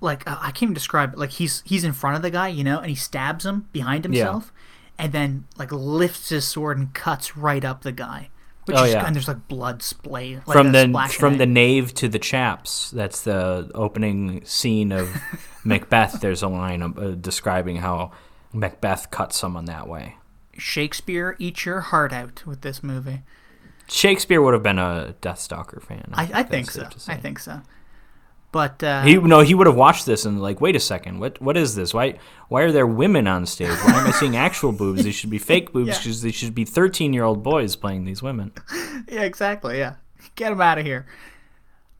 like uh, I can't even describe it. Like he's he's in front of the guy, you know, and he stabs him behind himself, and then like lifts his sword and cuts right up the guy. Which Oh, is, yeah. and there's like blood splay like from the from the nave to the chaps. That's the opening scene of Macbeth. There's a line of, uh, describing how Macbeth cut someone that way. Shakespeare eat your heart out with this movie. Shakespeare would have been a Deathstalker fan. I, I think so. I think so. But uh, He no, he would have watched this and like, wait a second, what what is this? Why why are there women on stage? Why am I seeing actual boobs? These should be fake boobs Yeah. because they should be thirteen year old boys playing these women. yeah, exactly. Yeah, get him out of here.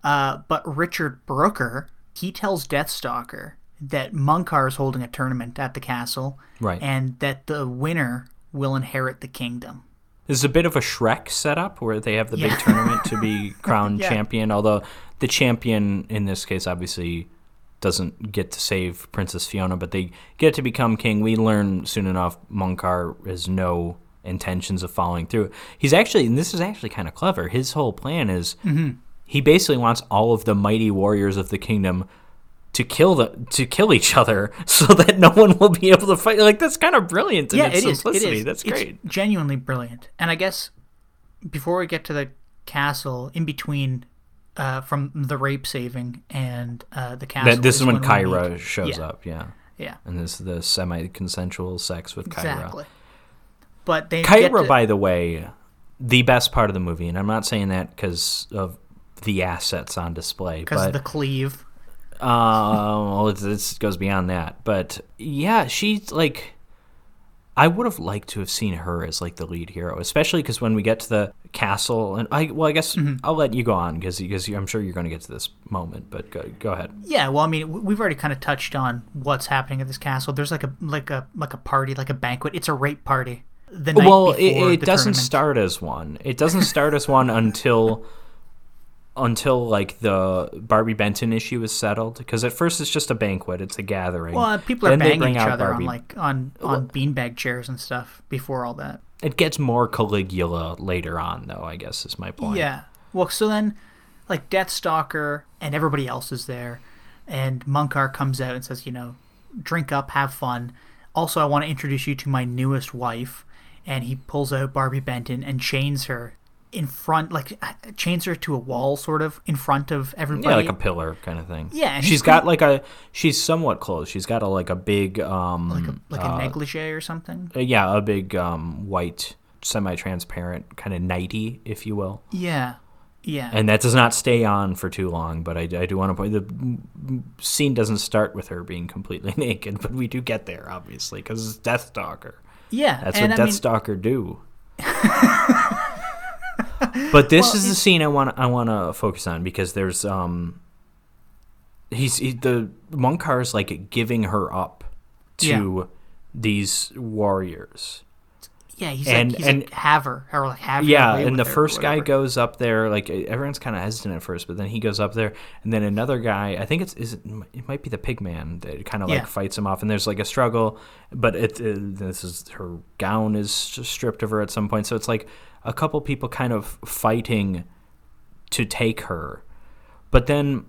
Uh, but Richard Brooker, he tells Deathstalker that Munkar is holding a tournament at the castle, Right. and that the winner will inherit the kingdom. This is a bit of a Shrek setup where they have the Yeah. big tournament to be crowned Yeah. champion. Although the champion in this case obviously doesn't get to save Princess Fiona, but they get to become king. We learn soon enough Munkar has no intentions of following through. He's actually, and this is actually kind of clever. His whole plan is Mm-hmm. he basically wants all of the mighty warriors of the kingdom to kill the to kill each other so that no one will be able to fight. Like that's kind of brilliant in yeah, its it is. It simplicity. is. That's It's great. genuinely brilliant. And I guess before we get to the castle, in between. Uh, from the rape saving and uh, the castle. That, this is when we Kyra meet- shows Yeah. up, yeah. Yeah, And this is the semi-consensual sex with Kyra. exactly. But they Kyra, to- by the way, the best part of the movie, and I'm not saying that because of the assets on display, because of the cleave. uh, well, this goes beyond that. But yeah, she's like, I would have liked to have seen her as like the lead hero, especially because when we get to the castle, and I well, I guess Mm-hmm. I'll let you go on because because I'm sure you're going to get to this moment, but go, go ahead. Yeah, well, I mean, we've already kind of touched on what's happening at this castle. There's like a like a like a party, like a banquet. It's a rape party. The night well, it, it doesn't tournament. start as one. It doesn't start as one until until like the Barbi Benton issue is settled. Because at first it's just a banquet, it's a gathering. Well, people are Then banging each other Barbi. on like on on beanbag chairs and stuff before all that. It gets more Caligula later on, though. I guess is my point. Yeah. Well, so then, like Deathstalker and everybody else is there, and Munkar comes out and says, you know, drink up, have fun. Also, I want to introduce you to my newest wife, and he pulls out Barbi Benton and chains her in front, like chains her to a wall, sort of in front of everybody. Yeah, like a pillar kind of thing. Yeah, and she's he's got like a. She's somewhat close. She's got a like a big um like a, like a uh, negligee or something. uh, yeah a big um white semi-transparent kind of nighty, if you will. Yeah, yeah. and that does not stay on for too long. But I, I do want to point the scene doesn't start with her being completely naked, but we do get there obviously because it's Deathstalker. yeah, That's what I mean, Deathstalker do. but this Well, is the scene I want I want to focus on because there's um he's he, the Munkar is like giving her up to these warriors. Yeah, he's And- like he's and- like Haver or like Haver. Yeah, and the with her or first guy goes up there. Like everyone's kind of hesitant at first, but then he goes up there, and then another guy. I think it's is it, it might be the pig man that kind of like fights him off, and there's like a struggle. But it, it this is her gown is stripped of her at some point, so it's like a couple people kind of fighting to take her, but then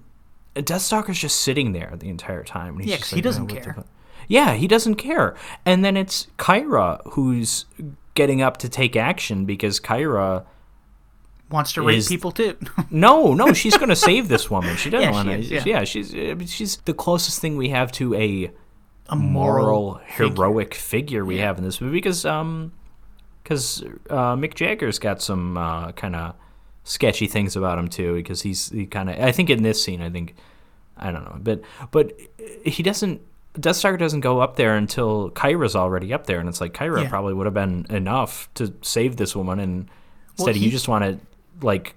uh, Deathstalker's just sitting there the entire time. and he's Yeah, 'cause he doesn't "Oh, the care." Yeah, he doesn't care. And then it's Kyra who's getting up to take action because Kyra wants to rape is- people too. no, no, she's going to save this woman. She doesn't Yeah, want to. yeah. yeah. she's mean, she's the closest thing we have to a A moral, moral, figure. heroic figure, we have in this movie because um because uh, Mick Jagger's got some uh, kind of sketchy things about him too because he's he kind of I think in this scene I think I don't know but but he doesn't Deathstalker doesn't go up there until Kyra's already up there and it's like Kyra Yeah. probably would have been enough to save this woman and Well, instead you just want to like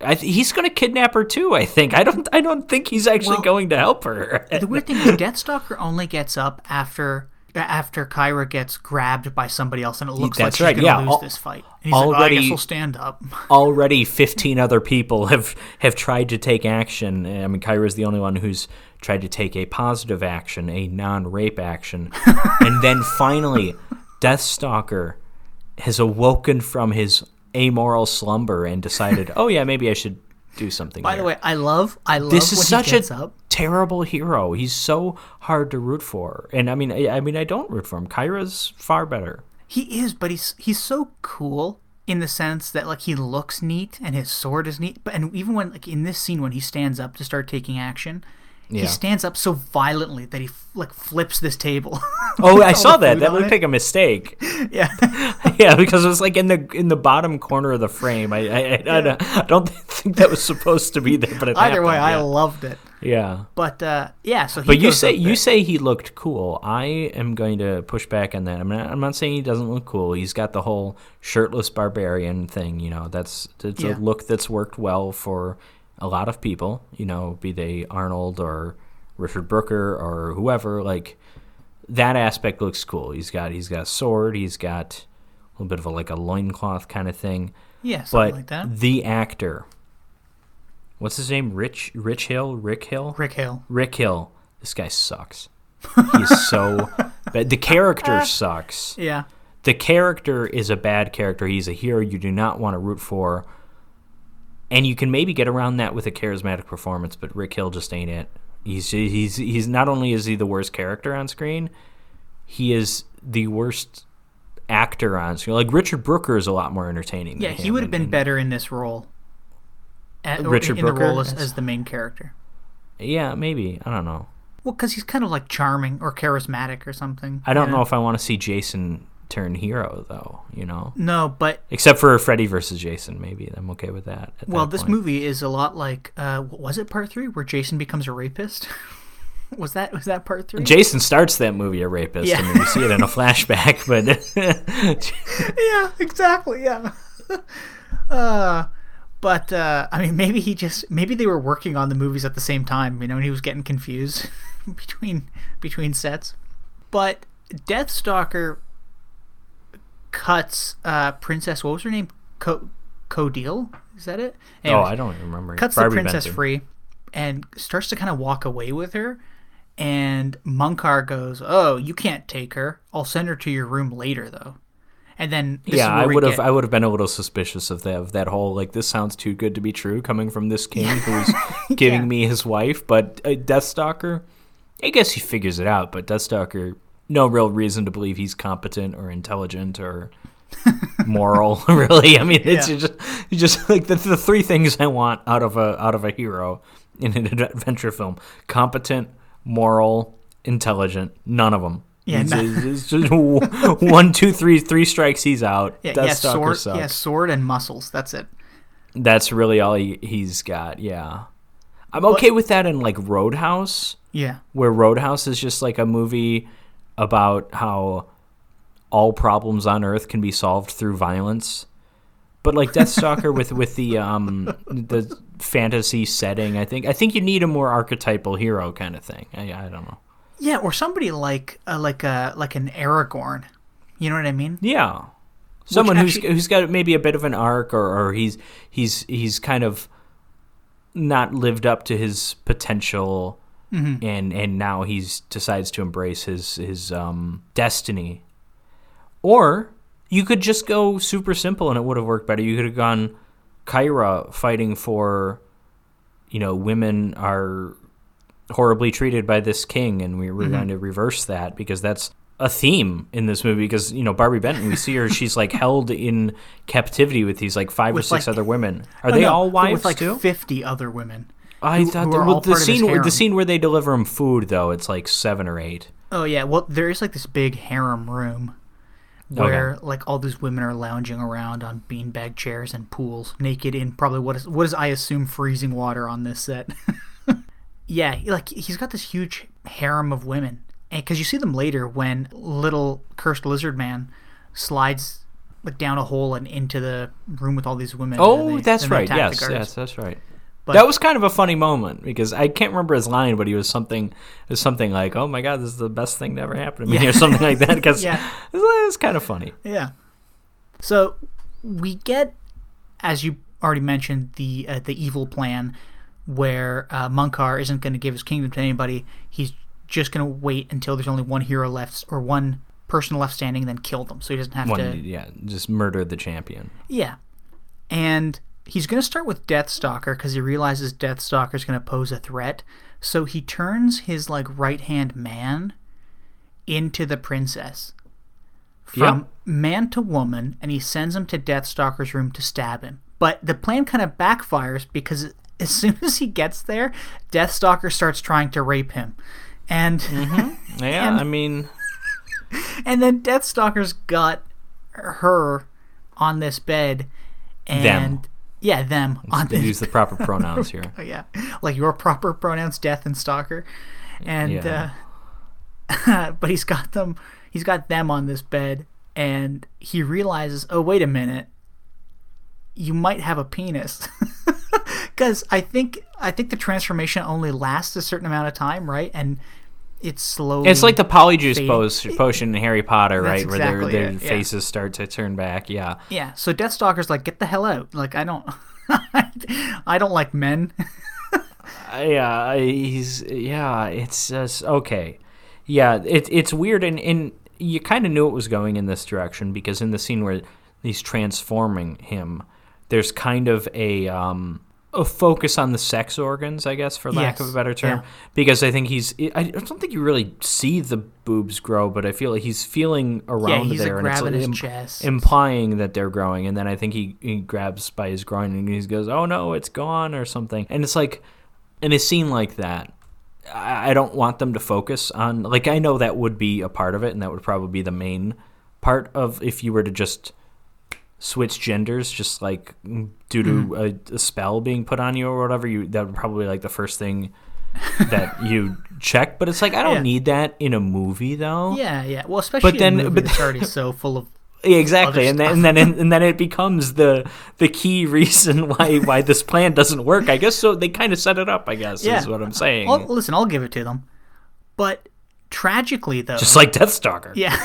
I th- he's going to kidnap her too I think I don't I don't think he's actually Well, going to help her the weird thing is Deathstalker only gets up after after Kyra gets grabbed by somebody else, and it looks That's like right, she's gonna yeah, lose al- this fight. And he's like, oh, already- we'll stand up. already 15 other people have have tried to take action. I mean, Kyra's the only one who's tried to take a positive action, a non-rape action, and then finally, Deathstalker has awoken from his amoral slumber and decided, "Oh yeah, maybe I should do something." By the way, I love I love this is such a up. terrible hero. He's so hard to root for, and I mean, I, I mean, I don't root for him. Kyra's far better. He is, but he's he's so cool in the sense that like he looks neat and his sword is neat. But and even when like in this scene when he stands up to start taking action, Yeah. he stands up so violently that he f- like flips this table. Oh, I saw that. That looked like a mistake. yeah. yeah, because it was like in the in the bottom corner of the frame. I I, I, don't- I don't think that was supposed to be there, but it Either way, happened, I loved it. yeah. yeah. But uh, yeah, so he But you say you say he looked cool. I am going to push back on that. I'm not, I'm not saying he doesn't look cool. He's got the whole shirtless barbarian thing. You know, that's it's Yeah. a look that's worked well for a lot of people. You know, be they Arnold or Richard Brooker or whoever. Like that aspect looks cool. He's got he's got a sword. He's got a little bit of a like a loincloth kind of thing. yeah, something But like that. the actor, what's his name? Rich Rich Hill. Rick Hill. Rick Hill. Rick Hill. This guy sucks. He's so bad. The character uh, sucks. Yeah. The character is a bad character. He's a hero you do not want to root for. And you can maybe get around that with a charismatic performance, but Rick Hill just ain't it. He's he's he's not only is he the worst character on screen, he is the worst actor on screen. Like Richard Brooker is a lot more entertaining. Yeah, he would have been and- better in this role. At, Richard in, in the Brooker role as, as- the main character. Yeah, maybe. I don't know. Well, because he's kind of like charming or charismatic or something. I don't you know if I want to see Jason turn hero though. You know. No, but Except for Freddy versus Jason, maybe I'm okay with that. at well, that this point. movie is a lot like uh, was it part three where Jason becomes a rapist? was that was that part three? Jason starts that movie a rapist. Yeah. I mean, we see it in a flashback, but yeah, exactly. Yeah. uh, but uh, I mean, maybe he just maybe they were working on the movies at the same time. You know, and he was getting confused between between sets. But Deathstalker cuts uh, Princess. What was her name? Co Codile. Is that it? oh, I don't remember. cuts Barbi the princess Benton. free and starts to kind of walk away with her. And Munkar goes, "Oh, you can't take her. I'll send her to your room later, though." And then Yeah, I would have. I would have been a little suspicious of that. Of that whole like this sounds too good to be true coming from this king who's giving Yeah. me his wife. But uh, Deathstalker, I guess he figures it out. But Deathstalker, no real reason to believe he's competent or intelligent or moral. Really, I mean, it's Yeah. just it's just like the, the three things I want out of a out of a hero in an adventure film: competent, moral, intelligent. None of them. Yeah, It's, no- it's just one, two, three, three strikes. He's out. yeah, yeah, sword, sucks. yeah, sword and muscles. That's it. That's really all he, he's got. Yeah, I'm okay with that in like Roadhouse, Yeah, where Roadhouse is just like a movie about how all problems on Earth can be solved through violence. But like Deathstalker with with the um the fantasy setting, I think I think you need a more archetypal hero kind of thing. I, I don't know. yeah, or somebody like uh, like a like an Aragorn. You know what I mean? Yeah, someone actually- who's who's got maybe a bit of an arc, or, or he's he's he's kind of not lived up to his potential, Mm-hmm. and and now he's decides to embrace his his um, destiny. Or you could just go super simple, and it would have worked better. You could have gone Kyra fighting for, you know, women are horribly treated by this king, and we Mm-hmm. were going to reverse that because that's a theme in this movie. Because you know, Barbi Benton, we see her; she's like held in captivity with these like five or six like- other women. Are Oh, they no, all wives with like too? fifty other women. I who- thought who are well, the part of his scene the scene where they deliver him food though, it's like seven or eight. Oh yeah, well there is like this big harem room where like all these women are lounging around on beanbag chairs and pools, naked in probably what is what is I assume freezing water on this set. yeah, like he's got this huge harem of women, and because you see them later when little cursed lizard man slides like down a hole and into the room with all these women. Oh, they- that's right. Yes, yes, that's right. But- that was kind of a funny moment because I can't remember his line, but he was something, was something like, "Oh my god, this is the best thing to ever happen to me," Yeah. or something like that. Because Yeah. it was kind of funny. Yeah. So we get, as you already mentioned, the uh, the evil plan where uh, Munkar isn't going to give his kingdom to anybody. He's just going to wait until there's only one hero left or one person left standing, then kill them, so he doesn't have One, to. yeah, just murder the champion. Yeah. And he's going to start with Deathstalker because he realizes Deathstalker is going to pose a threat. So he turns his like right hand man into the princess. From Yep. man to woman, and he sends him to Deathstalker's room to stab him. But the plan kind of backfires because as soon as he gets there, Deathstalker starts trying to rape him. And mm-hmm. Yeah, And- I mean, and then Deathstalker's got her on this bed and Them. Yeah, them on this use the proper pronouns here. Oh, yeah, like your proper pronouns, death and stalker, and Yeah. uh, but he's got them. He's got them on this bed, and he realizes, oh wait a minute, you might have a penis, because I think I think the transformation only lasts a certain amount of time, right? And it's slowly. It's like the polyjuice fade- pos- potion in Harry Potter, That's right? Where their, their it, yeah. faces start to turn back. Yeah. yeah. So Deathstalker's like, get the hell out! Like I don't, I don't like men. yeah, he's yeah. It's just okay. Yeah, it, it's weird, and, and you kind of knew it was going in this direction because in the scene where he's transforming him, there's kind of a um, a focus on the sex organs, I guess, for lack of a better term. yeah. Because I think he's, I don't think you really see the boobs grow, but I feel like he's feeling around he's, like, there, and it's grabbing his im- chest. implying that they're growing, and then I think he, he grabs by his groin and he goes, "Oh no, it's gone" or something, and it's like in a scene like that, I, I don't want them to focus on. Like I know that would be a part of it, and that would probably be the main part of if you were to just switch genders, just like due to Mm-hmm. a, a spell being put on you or whatever. You that would probably like the first thing that you check. But it's like I don't Yeah. need that in a movie though. Yeah, yeah. Well, especially But then- a movie but- that's already so full of. Yeah, exactly, and then and then and then it becomes the the key reason why why this plan doesn't work. I guess so. They kind of set it up. I guess Yeah. is what I'm saying. I'll, listen, I'll give it to them, but tragically though, Just like Deathstalker. yeah,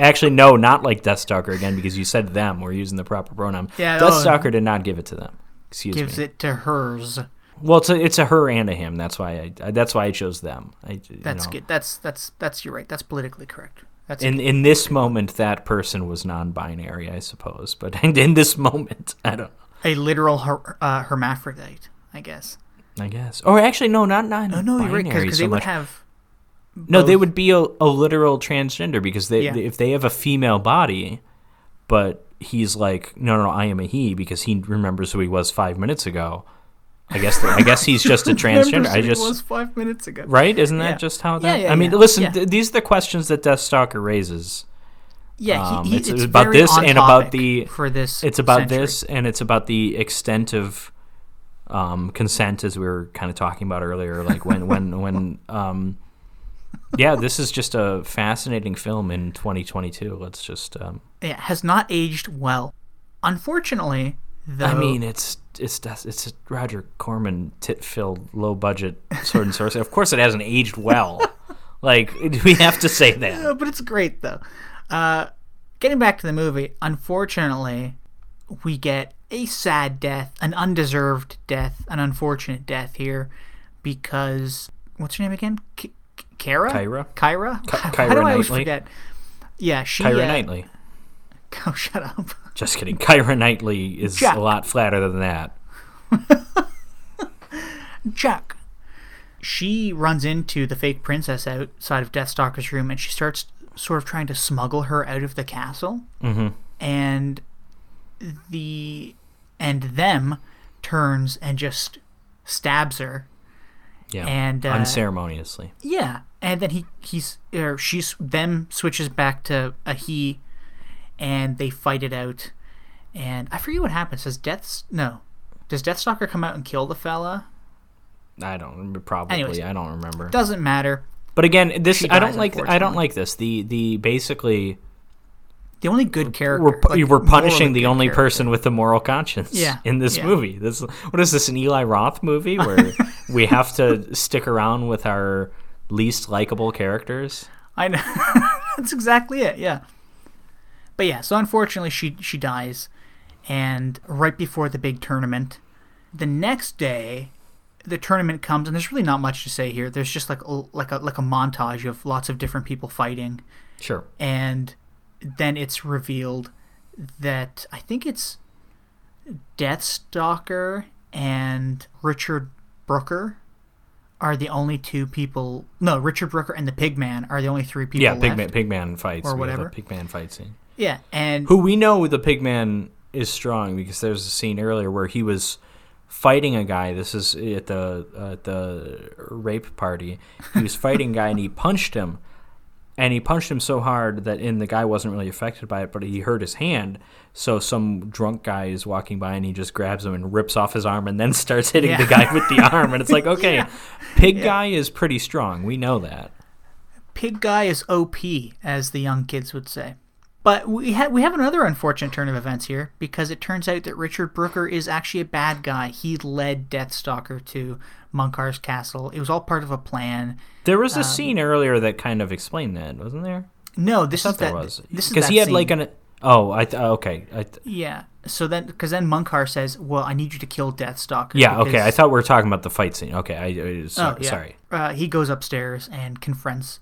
Actually, no, not like Deathstalker again because you said them. We're using the proper pronoun. Yeah, oh. Deathstalker did not give it to them. Excuse gives me. it to hers. Well, it's a it's a her and a him. That's why I that's why I chose them. I, you That's know. good. That's that's that's you're right. That's politically correct. That's In in this moment, that person was non-binary, I suppose. But in this moment, I don't. a literal her, uh, hermaphrodite, I guess. I guess. Or actually, no, not not. Oh no, you're right because so they would much. have. No, they would be a, a literal transgender because they, Yeah. if they have a female body, but he's like, no, no, no, I am a he because he remembers who he was five minutes ago. I guess I guess he's just a transgender. I just was five minutes ago. right, isn't that Yeah. just how that? yeah, I mean, yeah, listen, yeah. th- these are the questions that Deathstalker raises. Yeah, Um, he, he, it's it's, about this and about the- for this. It's about century. this, and it's about the extent of um, consent, as we were kind of talking about earlier. Like when when when um, yeah, this is just a fascinating film in 2022. Let's just. Um, Yeah, has not aged well. Unfortunately, though. I mean, it's it's it's a Roger Corman tit-filled, low-budget sword and sorcery. Of course, it hasn't aged well. like we have to say that. Uh, but it's great though. Uh, getting back to the movie, unfortunately, we get a sad death, an undeserved death, an unfortunate death here because what's her name again? K- Kara? Kyra? Kyra? Ky- Why Kyra do I always Knightley? forget? Yeah, she. Kyra uh, Knightley. Oh, shut up. Just kidding. Kyra Knightley is Jack. a lot flatter than that. Jack. She runs into the fake princess outside of Deathstalker's room and she starts sort of trying to smuggle her out of the castle. Mm-hmm. And the and them turns and just stabs her. Yeah. And, uh, unceremoniously. Yeah, and then he he's or she's them switches back to a he, and they fight it out. And I forget what happens. Does Death's no? Does Deathstalker come out and kill the fella? I don't remember. Probably. Anyways. I don't remember. Doesn't matter. But again, this I don't like. I don't like this. The the basically The only good character. we're like, we're punishing the only character. person with a moral conscience. Yeah, In this yeah. movie, this what is this an Eli Roth movie where we have to stick around with our least likable characters? I know. That's exactly it. Yeah. But yeah, so unfortunately, she she dies, and right before the big tournament, the next day, the tournament comes, and there's really not much to say here. There's just like a, like a like a montage of lots of different people fighting, Sure. and then it's revealed that I think it's Deathstalker and Richard Brooker are the only two people. No, Richard Brooker and the Pigman are the only three people. Yeah. Pigman Pigman fights Or We have a whatever. Pigman fight scene. Yeah, and Who we know the Pigman is strong because there's a scene earlier where he was fighting a guy. This is at the uh, at the rape party. He was fighting a guy and he punched him, and he punched him so hard that and the guy wasn't really affected by it, but he hurt his hand. So some drunk guy is walking by and he just grabs him and rips off his arm and then starts hitting Yeah. the guy with the arm. And it's like, okay, Yeah. pig guy is pretty strong. We know that. Pig Guy is OP, as the young kids would say. But we have we have another unfortunate turn of events here because it turns out that Richard Brooker is actually a bad guy. He led Deathstalker to Munkar's castle. It was all part of a plan. There was Um, a scene earlier that kind of explained that, wasn't there? No, this is that. was This is because he had scene. like an oh I th- okay I th- yeah. So then, because then Munkar says, "Well, I need you to kill Deathstalker." yeah okay I thought we were talking about the fight scene okay I, I so, Oh, yeah. sorry Uh, he goes upstairs and confronts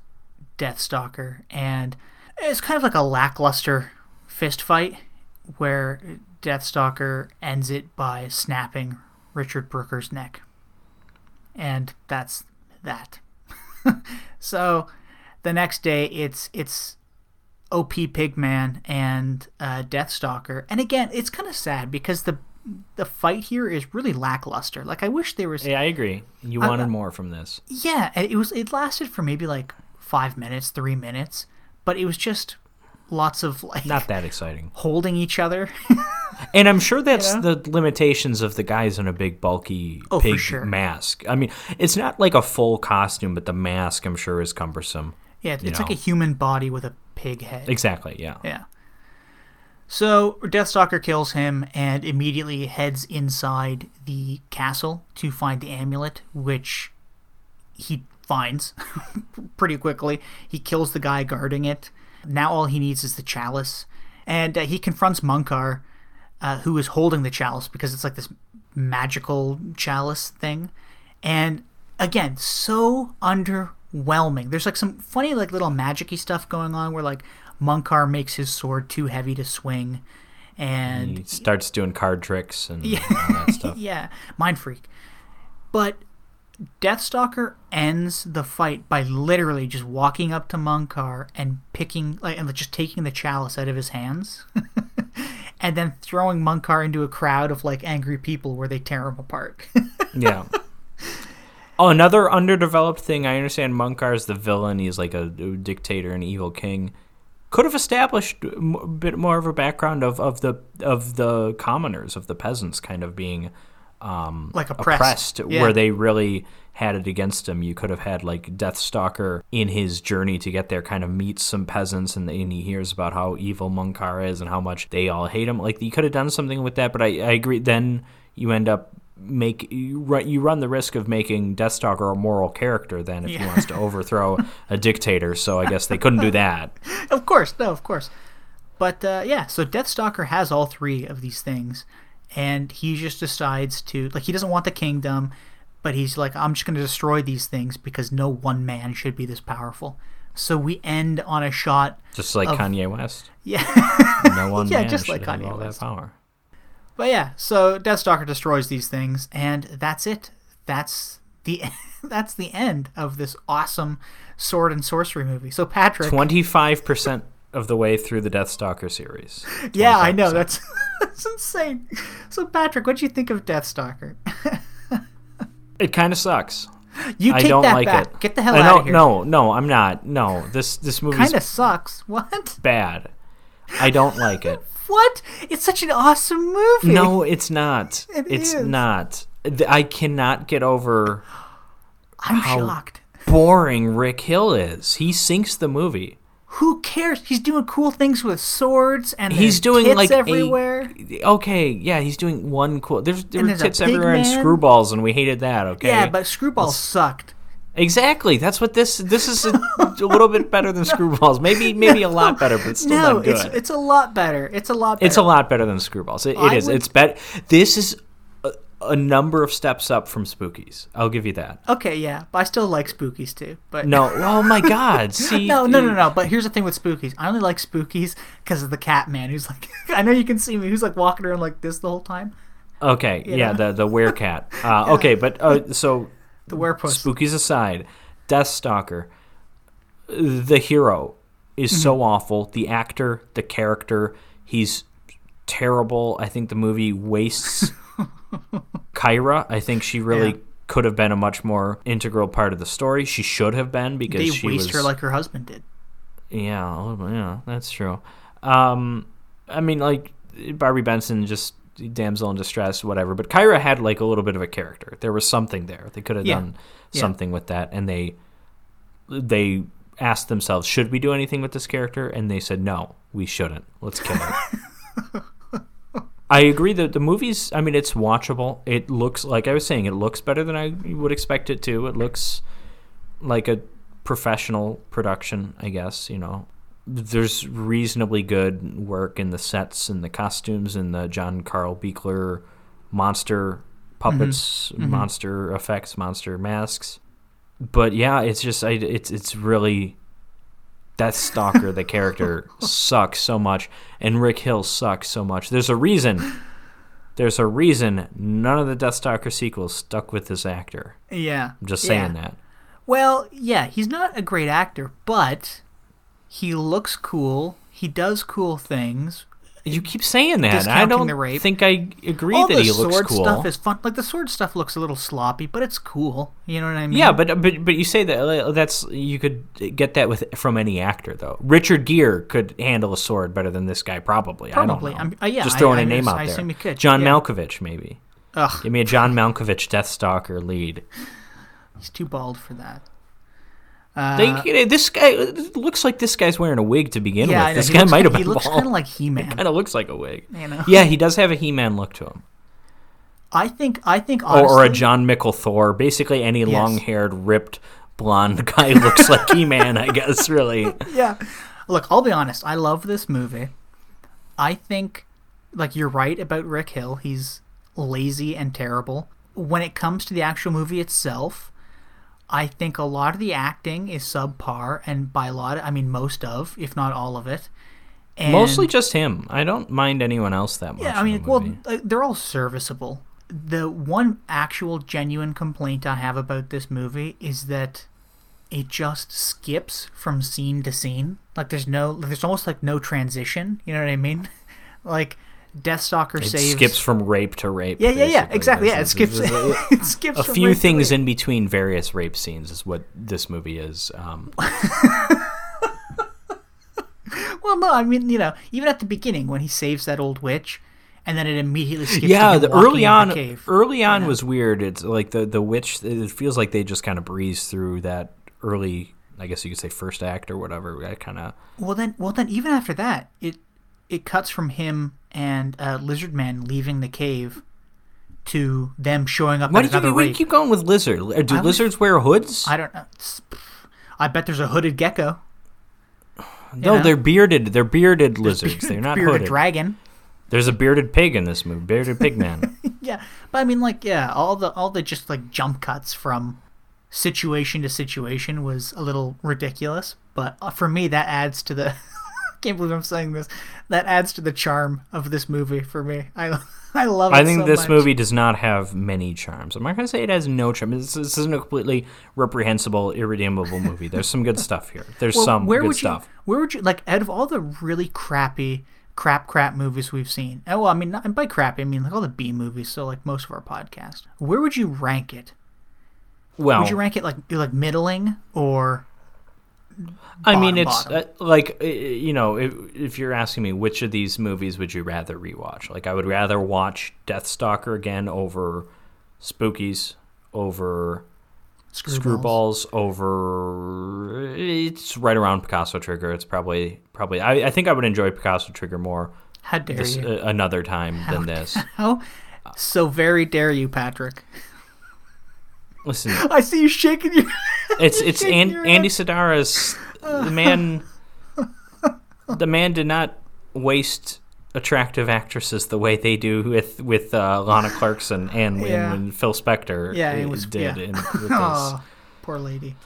Deathstalker, and it's kind of like a lackluster fist fight where Deathstalker ends it by snapping Richard Brooker's neck. And that's that. so the next day it's it's OP Pigman and uh, Deathstalker. And again, it's kind of sad because the the fight here is really lackluster. Like I wish there was yeah I agree you I- wanted more from this yeah, it was it lasted for maybe like five minutes, three minutes, but it was just lots of like not that exciting holding each other. and I'm sure that's You know? the limitations of the guys in a big bulky Oh, pig sure. mask I mean it's not like a full costume but the mask I'm sure is cumbersome yeah, it's You like a human body with a pig head. exactly yeah Yeah. So Deathstalker kills him and immediately heads inside the castle to find the amulet, which he finds pretty quickly. He kills the guy guarding it. Now all he needs is the chalice, and uh, he confronts Munkar, uh, who is holding the chalice because it's like this magical chalice thing. And again, so underwhelming. There's like some funny, like little magicy stuff going on where like Munkar makes his sword too heavy to swing, and he starts doing card tricks and all that stuff yeah, mind freak. But Deathstalker ends the fight by literally just walking up to Munkar and picking, like, and just taking the chalice out of his hands, and then throwing Munkar into a crowd of like angry people where they tear him apart. Yeah. Oh, another underdeveloped thing. I understand Munkar is the villain. He's like a, dictator and evil king. Could have established a bit more of a background of, of the of the commoners, of the peasants, kind of being um, Like oppressed. Yeah. where they really had it against him. You could have had like Deathstalker in his journey to get there, kind of meets some peasants, and, and he hears about how evil Munkar is and how much they all hate him. Like you could have done something with that, but I, I agree. Then you end up make you run, you run the risk of making Deathstalker a moral character. Then if he wants to overthrow a dictator, so I guess they couldn't do that. of course, no, of course. But uh, yeah, so Deathstalker has all three of these things, and he just decides to like he doesn't want the kingdom, but he's like I'm just going to destroy these things because no one man should be this powerful. So we end on a shot. Just like of- Kanye West. Yeah. No one Yeah, man just should like have Kanye all West. that power. But yeah, so Deathstalker destroys these things, and that's it. That's the that's the end of this awesome sword and sorcery movie. So Patrick, Twenty-five percent of the way through the Deathstalker series. yeah, I know that's that's insane. So Patrick, what do you think of Deathstalker? It kind of sucks. You I don't that like back. it. Get the hell I out of here. No, no, I'm not. No, this this movie's kind of sucks. What? bad. I don't like it. What? It's such an awesome movie. No, it's not. It it's is. not. I cannot get over I'm how- shocked. boring Rick Hill is. He sinks the movie. Who cares? He's doing cool things with swords and He's doing like everywhere. A, okay, yeah, he's doing one cool. There's there And were there's tits everywhere and screwballs, and we hated that. Okay, Yeah, but Screwball sucked. exactly. That's what this this is a, a little bit better than screwballs. Maybe maybe a lot better, but still no, not good. it's it's a lot better. It's a lot better. It's a lot better than Screwballs. It, it is. would- It's better. This is a, number of steps up from Spookies. I'll give you that. Okay, yeah, but I still like Spookies too. But No, oh my God! See, no, no, no, no. But here's the thing with Spookies. I only like Spookies because of the cat man who's like. I know you can see me. Who's like walking around like this the whole time. Okay, yeah, the the werecat. Uh, Okay, but uh, so The werepuss. Spookies aside, Death Stalker, the hero is Mm-hmm. so awful. The actor, the character, he's terrible. I think the movie wastes Kyra. I think she really Yeah. could have been a much more integral part of the story. She should have been because They she waste was her like her husband did. yeah, a little bit, yeah, that's true. Um, I mean, like Barbi Benton, just damsel in distress, whatever. But Kyra had like a little bit of a character. There was something there. They could have Yeah. done Yeah. something with that, and they they asked themselves, should we do anything with this character? And they said, no, we shouldn't. Let's kill her. I agree that the movie's. I mean, it's watchable. It looks like I was saying. It looks better than I would expect it to. It looks like a professional production, I guess. You know, there's reasonably good work in the sets and the costumes and the John Carl Buechler monster puppets, mm-hmm. Mm-hmm. monster effects, monster masks. But yeah, it's just I, it's it's really Death Stalker, the character, sucks so much, and Rick Hill sucks so much. There's a reason. There's a reason none of the Death Stalker sequels stuck with this actor. Yeah. I'm just yeah. saying that. Well, yeah, he's not a great actor, but he looks cool. He does cool things. You keep saying that. I don't think I agree All that he looks cool. the sword stuff is fun. Like the sword stuff looks a little sloppy, but it's cool. You know what I mean? yeah, but but but you say that uh, that's you could get that with from any actor though. Richard Gere could handle a sword better than this guy probably. Probably. I don't know. I'm- uh, yeah, just throwing I a name guess- out I there. could, John yeah. Malkovich maybe. Ugh, Give me a John Malkovich Death Stalker lead. he's too bald for that. They, uh, this guy looks like this guy's wearing a wig to begin Yeah, with. know. This guy might have been He looks kind of like He-Man. kind of looks like a wig. You know? Yeah, he does have a He-Man look to him, I think. I think. or, Honestly, or a Jon Mikl Thor. Basically, any long-haired, ripped, blonde guy looks like He-Man. I guess really. yeah. Look, I'll be honest. I love this movie. I think, like, you're right about Rick Hill. He's lazy and terrible. When it comes to the actual movie itself, I think a lot of the acting is subpar, and by a lot, I mean most of, if not all of it. And, Mostly just him. I don't mind anyone else that much. Yeah, I mean, the well, uh, they're all serviceable. The one actual genuine complaint I have about this movie is that it just skips from scene to scene. Like there's no, there's almost like no transition. You know what I mean? Like Deathstalker it saves. skips from rape to rape. Yeah, yeah, yeah. Exactly. Yeah, it skips. is- this is a- it skips a from few things in between various rape scenes is what this movie is. Um, Well, no, I mean, you know, even at the beginning when he saves that old witch, and then it immediately skips. yeah, the early on, early on was weird. It's like the the witch. It feels like they just kind of breeze through that early. I guess you could say first act or whatever. I kind of Well then, well then, even after that, it it cuts from him and uh, Lizard Man leaving the cave to them showing up Why another you, why do you keep going with lizard? Do I was- lizards wear hoods? I don't know. I bet there's a hooded gecko. No, know? they're bearded. They're bearded lizards. They're not bearded hooded. dragon. There's a bearded pig in this movie. Bearded pig man. Yeah, but I mean, like, yeah, all the all the just like jump cuts from situation to situation was a little ridiculous. But uh, for me, that adds to the. I can't believe I'm saying this. That adds to the charm of this movie for me. I I love. It I think so this much. movie does not have many charms. I'm not going to say it has no charm. This, this isn't a completely reprehensible, irredeemable movie. There's some good stuff here. There's Well, some where good would stuff. You, where would you like out of all the really crappy crap crap movies we've seen? Oh, well, I mean, not, and by crap I mean like all the B movies. So like most of our podcast, where would you rank it? Well, Would you rank it like like middling or? I mean, it's uh, like uh, you know, if, if you're asking me which of these movies would you rather rewatch? Like, I would rather watch Deathstalker again over Spookies, over Screwballs, over. It's right around Picasso Trigger. It's probably probably. I, I think I would enjoy Picasso Trigger more How dare this, you? uh, another time than this. How so very dare you, Patrick? Listen, I see you shaking your. it's it's shaking An- your Andy Sidaris. The man, the man did not waste attractive actresses the way they do with with uh, Lana Clarkson and, Yeah. and, Phil Spector. Yeah, it uh, was- did yeah. in. Oh, poor lady.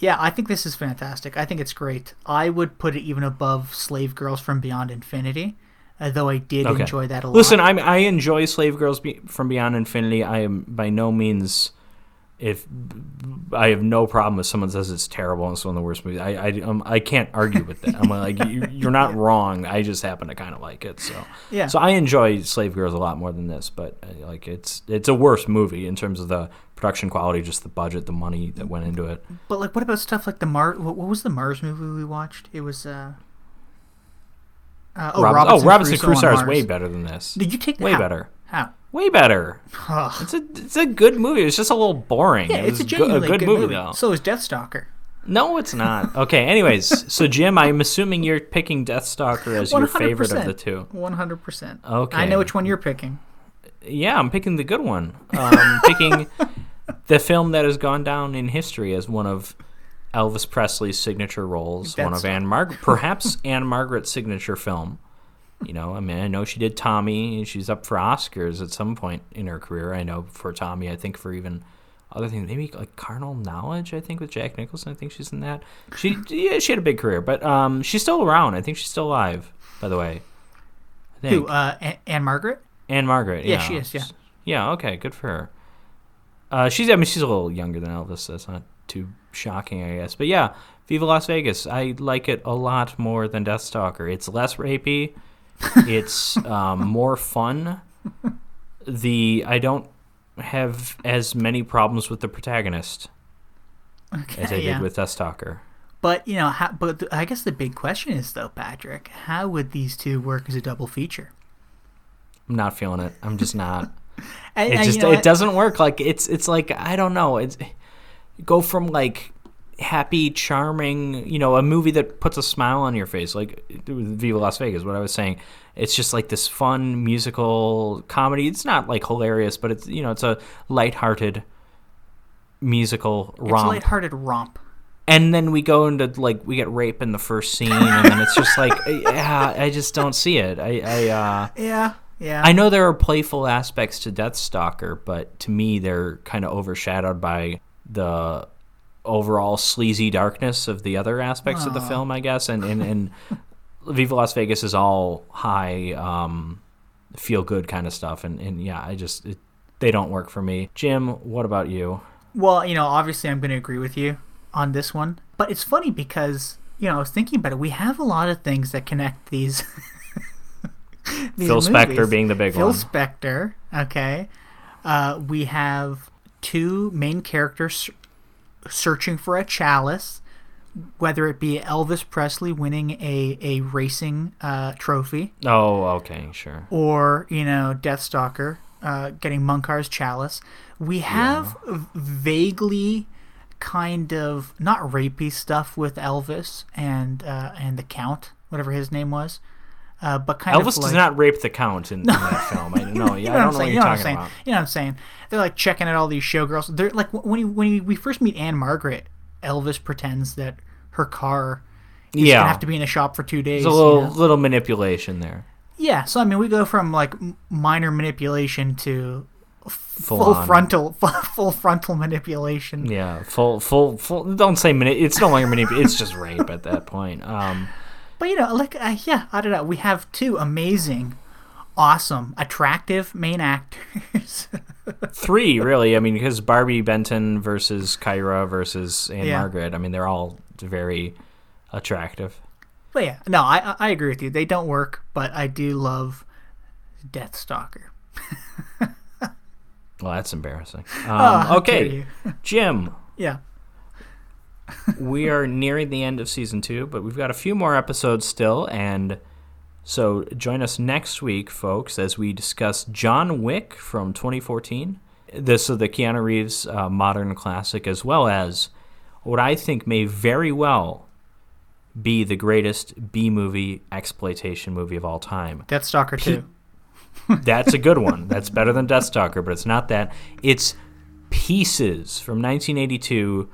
Yeah, I think this is fantastic. I think it's great. I would put it even above Slave Girls from Beyond Infinity, uh, though I did Okay. enjoy that a lot. Listen, I'm, I enjoy Slave Girls Be- from Beyond Infinity. I am by no means. If I have no problem if someone says it's terrible and it's one of the worst movies, I I, um, I can't argue with that. I'm like you, you're not wrong. I just happen to kind of like it. So Yeah. So I enjoy Slave Girls a lot more than this, but uh, like it's it's a worse movie in terms of the production quality, just the budget, the money that went into it. But like, what about stuff like the Mars? What, what was the Mars movie we watched? It was uh. uh oh, Robinson, Robinson, oh, Robinson Crusoe Crusoe is way better than this. Did you take the Way how? better. How? Way better. It's a it's a good movie. It's just a little boring. Yeah, It it's a was go- genuinely good, good movie, though. So is Deathstalker. No, it's not. Okay. Anyways, so Jim, I'm assuming you're picking Deathstalker as your favorite of the two. One hundred percent. Okay. I know which one you're picking. Yeah, I'm picking the good one. Um, picking the film that has gone down in history as one of Elvis Presley's signature roles, one of. Ann-Margret, perhaps Ann-Margret's signature film. You know, I mean, I know she did Tommy, she's up for Oscars at some point in her career. I know for Tommy, I think for even other things, maybe like Carnal Knowledge. I think with Jack Nicholson, I think she's in that. She, yeah, she had a big career, but um, she's still around. I think she's still alive. By the way, I think. Who? Uh, A- Ann-Margret. Anne Margaret. Yeah, Yeah, she is, yeah. Yeah. Okay. Good for her. Uh, she's. I mean, she's a little younger than Elvis. That's not too shocking, I guess. But yeah, Viva Las Vegas. I like it a lot more than Deathstalker. It's less rapey. It's um, more fun. The I don't have as many problems with the protagonist Okay, as I yeah. did with Deathstalker. But you know, how, but th- I guess the big question is though, Patrick, how would these two work as a double feature? I'm not feeling it. I'm just not. And, it and, just you know it doesn't work like it's it's like i don't know it's go from like happy charming you know a movie that puts a smile on your face like viva las vegas what i was saying it's just like this fun musical comedy it's not like hilarious but it's you know it's a lighthearted musical romp. It's a lighthearted romp. and then we go into like we get rape in the first scene and then it's just like yeah i just don't see it i i uh Yeah, yeah. I know there are playful aspects to Deathstalker, but to me they're kind of overshadowed by the overall sleazy darkness of the other aspects of the film, I guess. And and, and Viva Las Vegas is all high, um, feel good kind of stuff. And, and yeah, I just it, they don't work for me. Jim, what about you? Well, you know, obviously I'm going to agree with you on this one. But it's funny because, you know, I was thinking about it. We have a lot of things that connect these. these Phil Spector being the big Phil one. Phil Spector, okay. Uh, we have two main characters searching for a chalice, whether it be Elvis Presley winning a, a racing uh, trophy Oh, okay, sure. or you know Deathstalker uh, getting Munkar's chalice. We have vaguely kind of not rapey stuff with Elvis and uh, and the Count, whatever his name was, uh, but kind Elvis of like, does not rape the count in, in that film. I know. You Yeah, know I don't know what I'm what saying? you're You know what I'm talking saying? about. You know what I'm saying? They're like checking out all these showgirls. They're like when you, when we first meet Ann-Margret, Elvis pretends that her car He's Yeah. gonna have to be in a shop for two days. There's a you little know? little manipulation there. Yeah, so I mean, we go from like minor manipulation to Full, full, on. frontal, full frontal manipulation. Yeah, full, full, full. Don't say mani- It's no longer manipulation. It's just rape at that point. Um, But you know, like uh, yeah, I don't know. We have two amazing, awesome, attractive main actors. three really. I mean, because Barbi Benton versus Kyra versus Anne Yeah. Margaret. I mean, they're all very attractive. but yeah, no, I I- agree with you. They don't work, but I do love Deathstalker. Well, that's embarrassing. Oh, Um, dare okay. Jim. Yeah. We are nearing the end of season two, but we've got a few more episodes still, and so join us next week, folks, as we discuss John Wick from 2014. This is the Keanu Reeves uh, modern classic, as well as what I think may very well be the greatest B movie exploitation movie of all time. Death Stalker 2. That's a good one. That's better than Death Stalker, but it's not that. It's Pieces from 1982,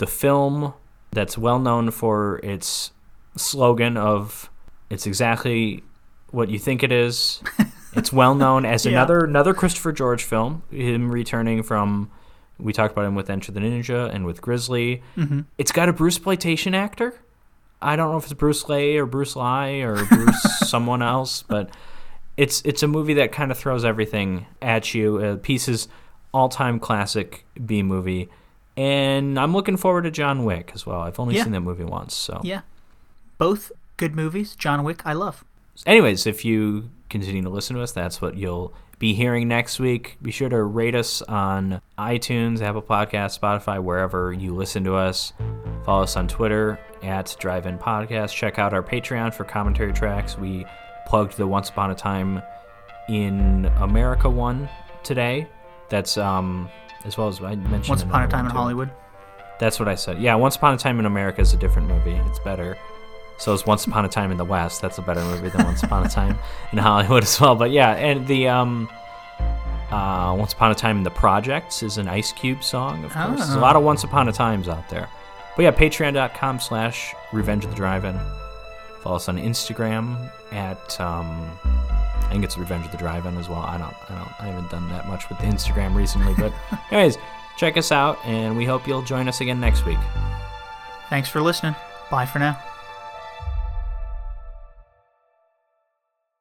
the film that's well known for its slogan of "It's exactly what you think it is." It's well known as Yeah. another another Christopher George film. Him returning from we talked about him with Enter the Ninja and with Grizzly. Mm-hmm. It's got a Bruce exploitation actor. I don't know if it's Bruce Lay or Bruce Lai or Bruce someone else, but it's it's a movie that kind of throws everything at you. Uh, Pieces, all time classic B movie, and I'm looking forward to John Wick as well. I've only Yeah. seen that movie once, so. Yeah. Both good movies. John Wick, I love. Anyways, if you continue to listen to us, that's what you'll be hearing next week. Be sure to rate us on iTunes, Apple Podcasts, Spotify, wherever you listen to us. Follow us on Twitter at Drive In Podcast. Check out our Patreon for commentary tracks. We plugged the Once Upon a Time in America one today. That's um as well as I mentioned. Once Upon a Time in too. Hollywood. That's what I said. Yeah, Once Upon a Time in America is a different movie. It's better. So is Once Upon a Time in the West. That's a better movie than Once Upon a Time in Hollywood as well. But yeah, and the um, uh, Once Upon a Time in the Projects is an Ice Cube song. Of course, there's a lot of Once Upon a Times out there. But yeah, Patreon.com slash Revenge of the Drive-In. Follow us on Instagram at um, I think it's Revenge of the Drive-In as well. I don't, I don't, I haven't done that much with the Instagram recently. But anyways, check us out, and we hope you'll join us again next week. Thanks for listening. Bye for now.